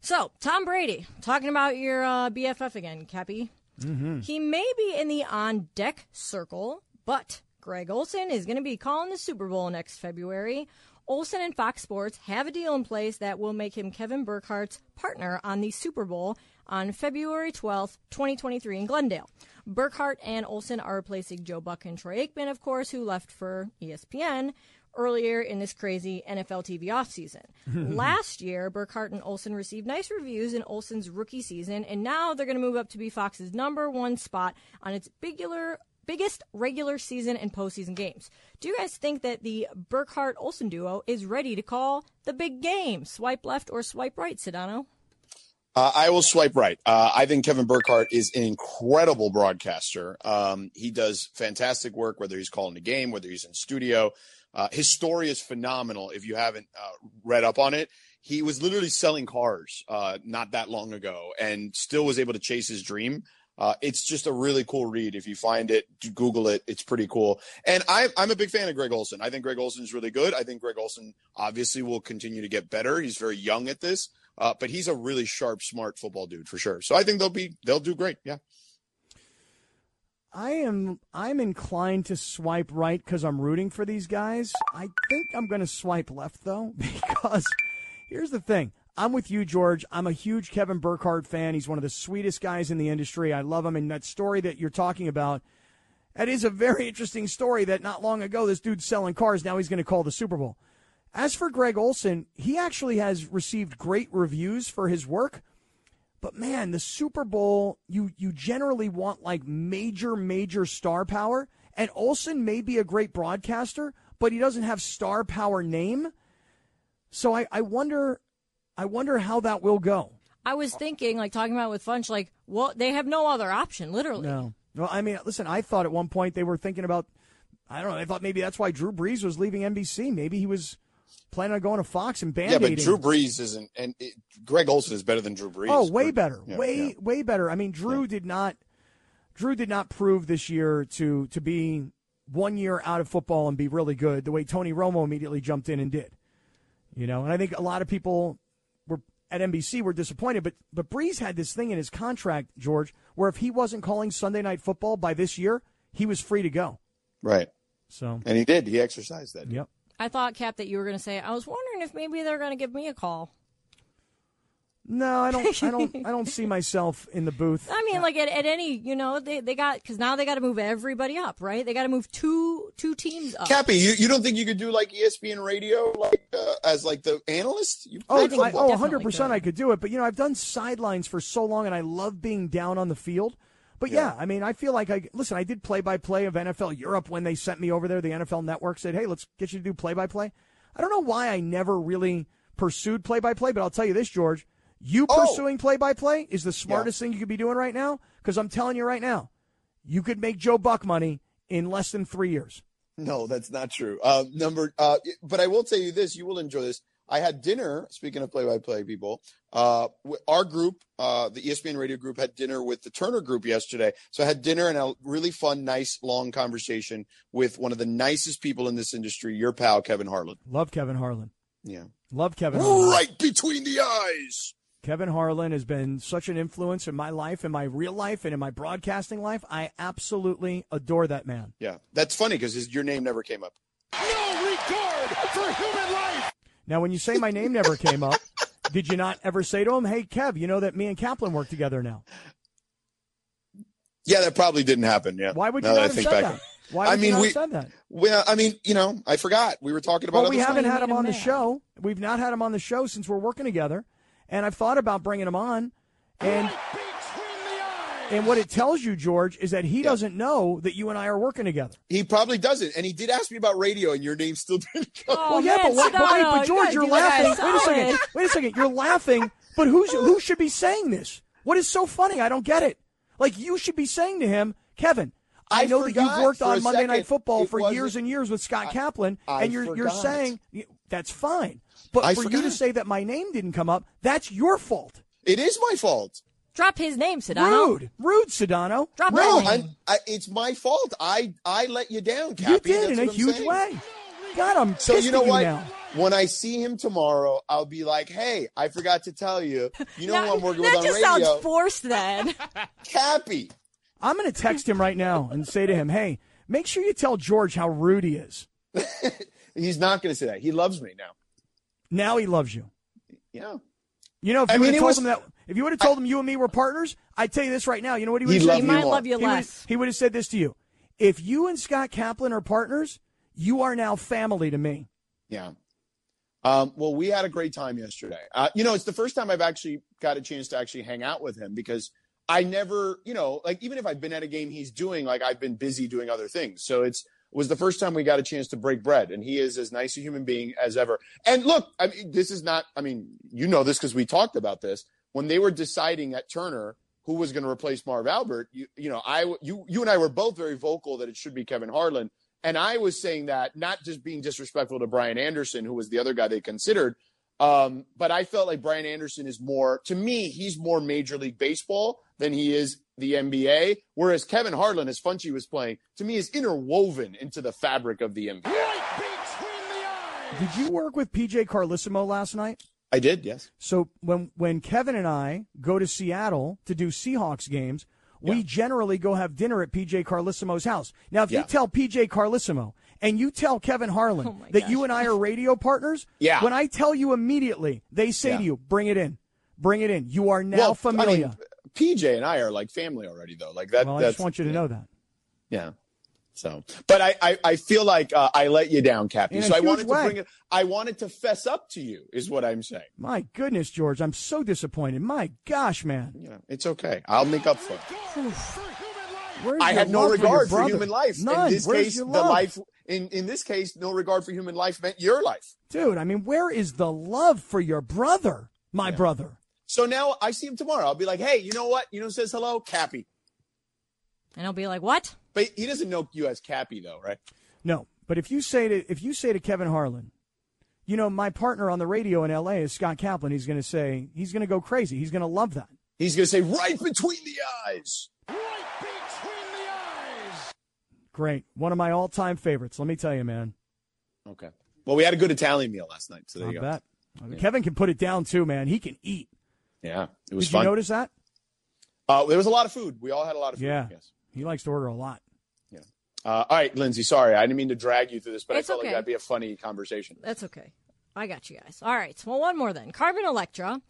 So, Tom Brady, talking about your uh, BFF again, Cappy. Mm-hmm. He may be in the on deck circle, but Greg Olsen is going to be calling the Super Bowl next February. Olsen and Fox Sports have a deal in place that will make him Kevin Burkhardt's partner on the Super Bowl on February 12th, 2023 in Glendale. Burkhardt and Olsen are replacing Joe Buck and Troy Aikman, of course, who left for ESPN earlier in this crazy NFL TV offseason. [laughs] Last year, Burkhardt and Olsen received nice reviews in Olsen's rookie season, and now they're going to move up to be Fox's number one spot on its bigular, biggest regular season and postseason games. Do you guys think that the Burkhardt Olsen duo is ready to call the big game? Swipe left or swipe right, Sedano? Uh, I will swipe right. Uh, I think Kevin Burkhardt is an incredible broadcaster. Um, he does fantastic work, whether he's calling a game, whether he's in studio. Uh, his story is phenomenal. If you haven't uh, read up on it, he was literally selling cars uh, not that long ago, and still was able to chase his dream. Uh, it's just a really cool read. If you find it, Google it. It's pretty cool. And I, I'm a big fan of Greg Olsen. I think Greg Olsen is really good. I think Greg Olsen obviously will continue to get better. He's very young at this, uh, but he's a really sharp, smart football dude for sure. So I think they'll be they'll do great. Yeah. I am I'm inclined to swipe right because I'm rooting for these guys. I think I'm going to swipe left though [laughs] because here's the thing. I'm with you, George. I'm a huge Kevin Burkhardt fan. He's one of the sweetest guys in the industry. I love him. And that story that you're talking about, that is a very interesting story. That not long ago, this dude's selling cars. Now he's going to call the Super Bowl. As for Greg Olsen, he actually has received great reviews for his work. But man, the Super Bowl, you you generally want like major, major star power. And Olsen may be a great broadcaster, but he doesn't have star power name. So I, I wonder I wonder how that will go. I was thinking, like talking about with Funch, like, well, they have no other option, literally. No. Well, I mean, listen, I thought at one point they were thinking about I don't know, I thought maybe that's why Drew Brees was leaving NBC. Maybe he was planning on going to Fox and band Yeah, but Drew Brees isn't, and it, Greg Olsen is better than Drew Brees. Oh, way better, Yeah, way yeah. way better. I mean, Drew did not, Drew did not prove this year to to be one year out of football and be really good the way Tony Romo immediately jumped in and did. You know, and I think a lot of people were at NBC were disappointed, but but Brees had this thing in his contract, George, where if he wasn't calling Sunday Night Football by this year, he was free to go. Right. So And he did. He exercised that. Yep. I thought, Cap, that you were going to say, I was wondering if maybe they're going to give me a call. No, I don't. I don't. I don't [laughs] see myself in the booth. I mean, like at, at any, you know, they, they got because now they got to move everybody up, right? They got to move two two teams up. Cappy, you, you don't think you could do like ESPN radio, like uh, as like the analyst? You Oh, played I, football. oh, 100 percent. I could do it, but you know, I've done sidelines for so long, and I love being down on the field. But yeah, I mean, I feel like I listen. I did play by play of NFL Europe when they sent me over there. The NFL Network said, "Hey, let's get you to do play by play." I don't know why I never really pursued play by play, but I'll tell you this, George. You Oh. pursuing play by play is the smartest thing you could be doing right now. Because I'm telling you right now, you could make Joe Buck money in less than three years. No, that's not true. Uh, number, uh, but I will tell you this: you will enjoy this. I had dinner. Speaking of play-by-play people, uh, our group, uh, the ESPN Radio group, had dinner with the Turner Group yesterday. So I had dinner and a really fun, nice, long conversation with one of the nicest people in this industry, your pal Kevin Harlan. Love Kevin Harlan. Yeah, Love Kevin. Harlan. right between the eyes. Kevin Harlan has been such an influence in my life, in my real life, and in my broadcasting life. I absolutely adore that man. Yeah, that's funny because your name never came up. No regard for human life. Now, when you say my name never came up, did you not ever say to him, "Hey, Kev, you know that me and Kaplan work together now"? Yeah, that probably didn't happen. Yeah. Why would you Now not I have think said back- that? Why I would mean, you not we said that? Well, I mean, you know, I forgot we were talking about. Well, we haven't had him on the show. We've not had him on the show since we're working together, and I've thought about bringing him on. And and what it tells you, George, is that he doesn't know that you and I are working together. He probably doesn't, and he did ask me about radio, and your name still [laughs] didn't come. well, yeah, but, what, but wait, but George, you're laughing. Wait a second. Wait a second. You're laughing, but who's who [laughs] should be saying this? What is so funny? I don't get it. Like you should be saying to him, Kevin. I, I know that you've worked on Monday second. Night Football for years and years with Scott Kaplan, I and you're you're saying that's fine. But I for you to say that my name didn't come up, that's your fault. It is my fault. Drop his name, Sedano. Rude, rude, Sedano. Drop No, his name. I, I, it's my fault. I I let you down, Cappy. You did That's in a what I'm huge saying. way. God, I'm So you know what? now. When I see him tomorrow, I'll be like, "Hey, I forgot to tell you. You know [laughs] That- who I'm working that with on just radio, sounds forced then. [laughs] [laughs] Cappy." I'm going to text him right now and say to him, "Hey, Make sure you tell George how rude he is. He's not going to say that. He loves me now. Now he loves you. Yeah. You know, if I you mean, would told was- him that, if you would have told him you and me were partners, I'd tell you this right now. You know what he would have said? He might love you He would- less. He would have said this to you: If you and Scott Kaplan are partners, you are now family to me. Yeah. Um, well, we had a great time yesterday. Uh, you know, it's the first time I've actually got a chance to actually hang out with him because I never, you know, like even if I've been at a game he's doing, like I've been busy doing other things. So it's it was the first time we got a chance to break bread, and he is as nice a human being as ever. And look, I mean, this is not. I mean, you know this because we talked about this when they were deciding at Turner who was going to replace Marv Albert. You, you know, I, you, you and I were both very vocal that it should be Kevin Harlan. And I was saying that not just being disrespectful to Brian Anderson, who was the other guy they considered, um, but I felt like Brian Anderson is more, to me, he's more Major League Baseball than he is the NBA. Whereas Kevin Harlan, as Funchy was playing, to me is interwoven into the fabric of the NBA. Did you work with PJ Carlesimo last night? I did, yes. So when when Kevin and I go to Seattle to do Seahawks games, we generally go have dinner at PJ Carlesimo's house. Now, if Yeah. you tell PJ Carlesimo and you tell Kevin Harlan oh that you and I are radio partners, Yeah. when I tell you immediately, they say Yeah. to you, "Bring it in, bring it in." You are now well, familiar. I mean, PJ and I are like family already, though. Like that. well, I that's, just want you to know that. Yeah. So, but I, I, I feel like uh, I let you down, Cappy. In a So I wanted to way. bring it. I wanted to fess up to you, is what I'm saying. My goodness, George, I'm so disappointed. My gosh, man. You know, it's okay. I'll make up for it. I had no regard your for, human life. None. In this Where's case, the life. In in this case, no regard for human life meant your life. Dude, I mean, where is the love for your brother, my brother? So now I see him tomorrow. I'll be like, hey, you know what? You know, who says hello, Cappy. And he'll be like, what? But he doesn't know you as Cappy, though, right? No, but if you say to if you say to Kevin Harlan, you know, my partner on the radio in L.A. is Scott Kaplan. He's going to say he's going to go crazy. He's going to love that. He's going to say right between the eyes. Right between the eyes. Great, one of my all-time favorites. Let me tell you, man. Okay. Well, we had a good Italian meal last night, so there I you go. bet Kevin can put it down too, man. He can eat. Yeah, it was Did fun. you notice that? Uh, there was a lot of food. We all had a lot of food. Yeah. Yes. He likes to order a lot. Uh, all right, Lindsay. Sorry, I didn't mean to drag you through this, but It's I felt okay. like that'd be a funny conversation. That's okay. I got you guys. All right. Well, one more then. Carmen Electra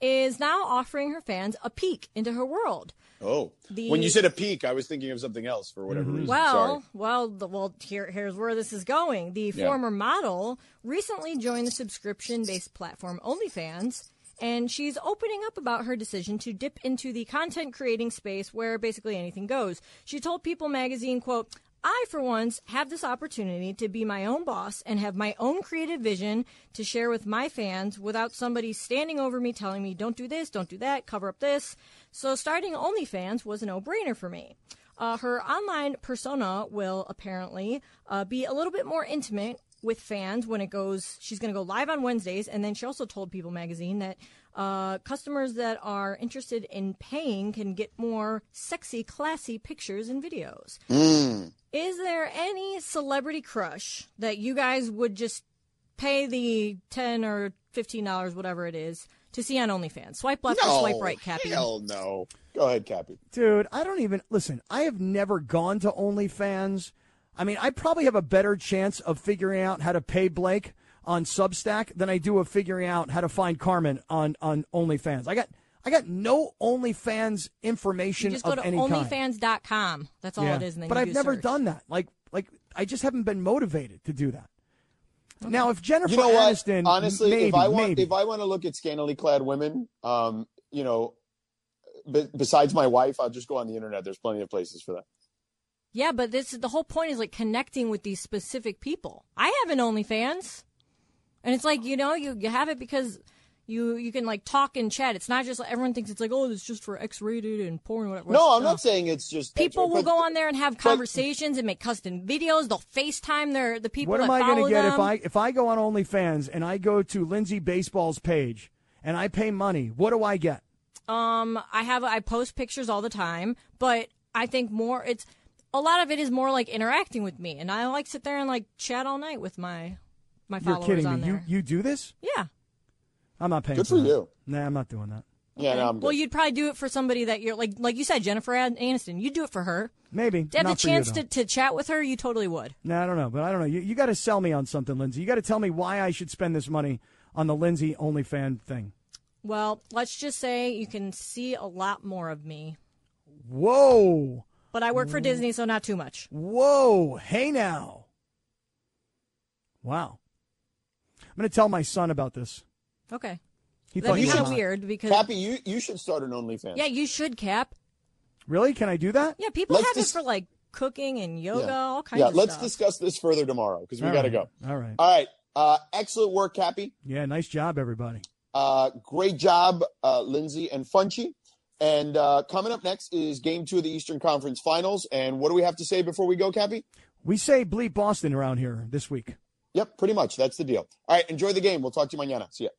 is now offering her fans a peek into her world. Oh, The- when you said a peek, I was thinking of something else for whatever reason. Well, Sorry. well, the, well. Here, here's where this is going. The Yeah. former model recently joined the subscription-based platform OnlyFans, and she's opening up about her decision to dip into the content creating space where basically anything goes. She told People Magazine, "quote." I, for once, have this opportunity to be my own boss and have my own creative vision to share with my fans without somebody standing over me telling me, don't do this, don't do that, cover up this. So starting OnlyFans was a no brainer for me. Uh, her online persona will apparently uh, be a little bit more intimate with fans when it goes. She's going to go live on Wednesdays, and then she also told People Magazine that uh, customers that are interested in paying can get more sexy, classy pictures and videos. Mm. Is there any celebrity crush that you guys would just pay the ten or fifteen dollars, whatever it is, to see on OnlyFans? Swipe left no, or swipe right, Cappy. Hell no. Go ahead, Cappy. Dude, I don't even listen. I have never gone to OnlyFans. I mean, I probably have a better chance of figuring out how to pay Blake on Substack than I do of figuring out how to find Carmen on on OnlyFans. I got I got no OnlyFans information You just go to any kind. OnlyFans.com. That's all Yeah. it is, and then but you I've do never search. done that. Like like I just haven't been motivated to do that. Now, if Jennifer you know what? Aniston, Honestly, maybe, if I want, maybe. if I want to look at scantily clad women, um, you know, be, besides my wife, I'll just go on the internet. There's plenty of places for that. Yeah, but this the whole point is like connecting with these specific people. I have an OnlyFans, and it's like you know you you have it because you you can like talk and chat. It's not just like everyone thinks it's like oh it's just for X rated and porn. And whatever. No, I'm No. not saying it's just People will but- go on there and have conversations and make custom videos. They'll FaceTime their the people what am that I gonna get them. if I if I go on OnlyFans and I go to Lindsay Baseball's page and I pay money? What do I get? Um, I have I post pictures all the time, but I think more it's a lot of it is more like interacting with me, and I like sit there and like chat all night with my my You're followers kidding on me. there. You you do this? Yeah. I'm not paying. Good for for that. you. Nah, I'm not doing that. Yeah, no, I'm good. Well, you'd probably do it for somebody that you're like, like you said, Jennifer An- Aniston. You'd do it for her. Maybe. To have Not the for you, chance though. to, to chat with her, you totally would. No, I don't know, but I don't know. You, you got to sell me on something, Lindsay. You got to tell me why I should spend this money on the Lindsay OnlyFan thing. Well, let's just say you can see a lot more of me. Whoa. But I work for Disney, so not too much. Whoa. Hey now. Wow. I'm going to tell my son about this. Okay. He That'd thought be you kind of should- weird because Cappy, you, you should start an OnlyFans. yeah, you should cap. Really? Can I do that? Yeah, people Let's have dis- it for like cooking and yoga, Yeah. all kinds of things. yeah, of let's stuff. discuss this further tomorrow because we All got to right. go. All right. All right. Uh, excellent work, Cappy. Yeah, nice job, everybody. Uh, great job, uh, Lindsay and Funchy. And uh, coming up next is game two of the Eastern Conference Finals. And what do we have to say before we go, Cappy? We say bleep Boston around here this week. Yep, pretty much. That's the deal. All right, enjoy the game. We'll talk to you mañana. See ya.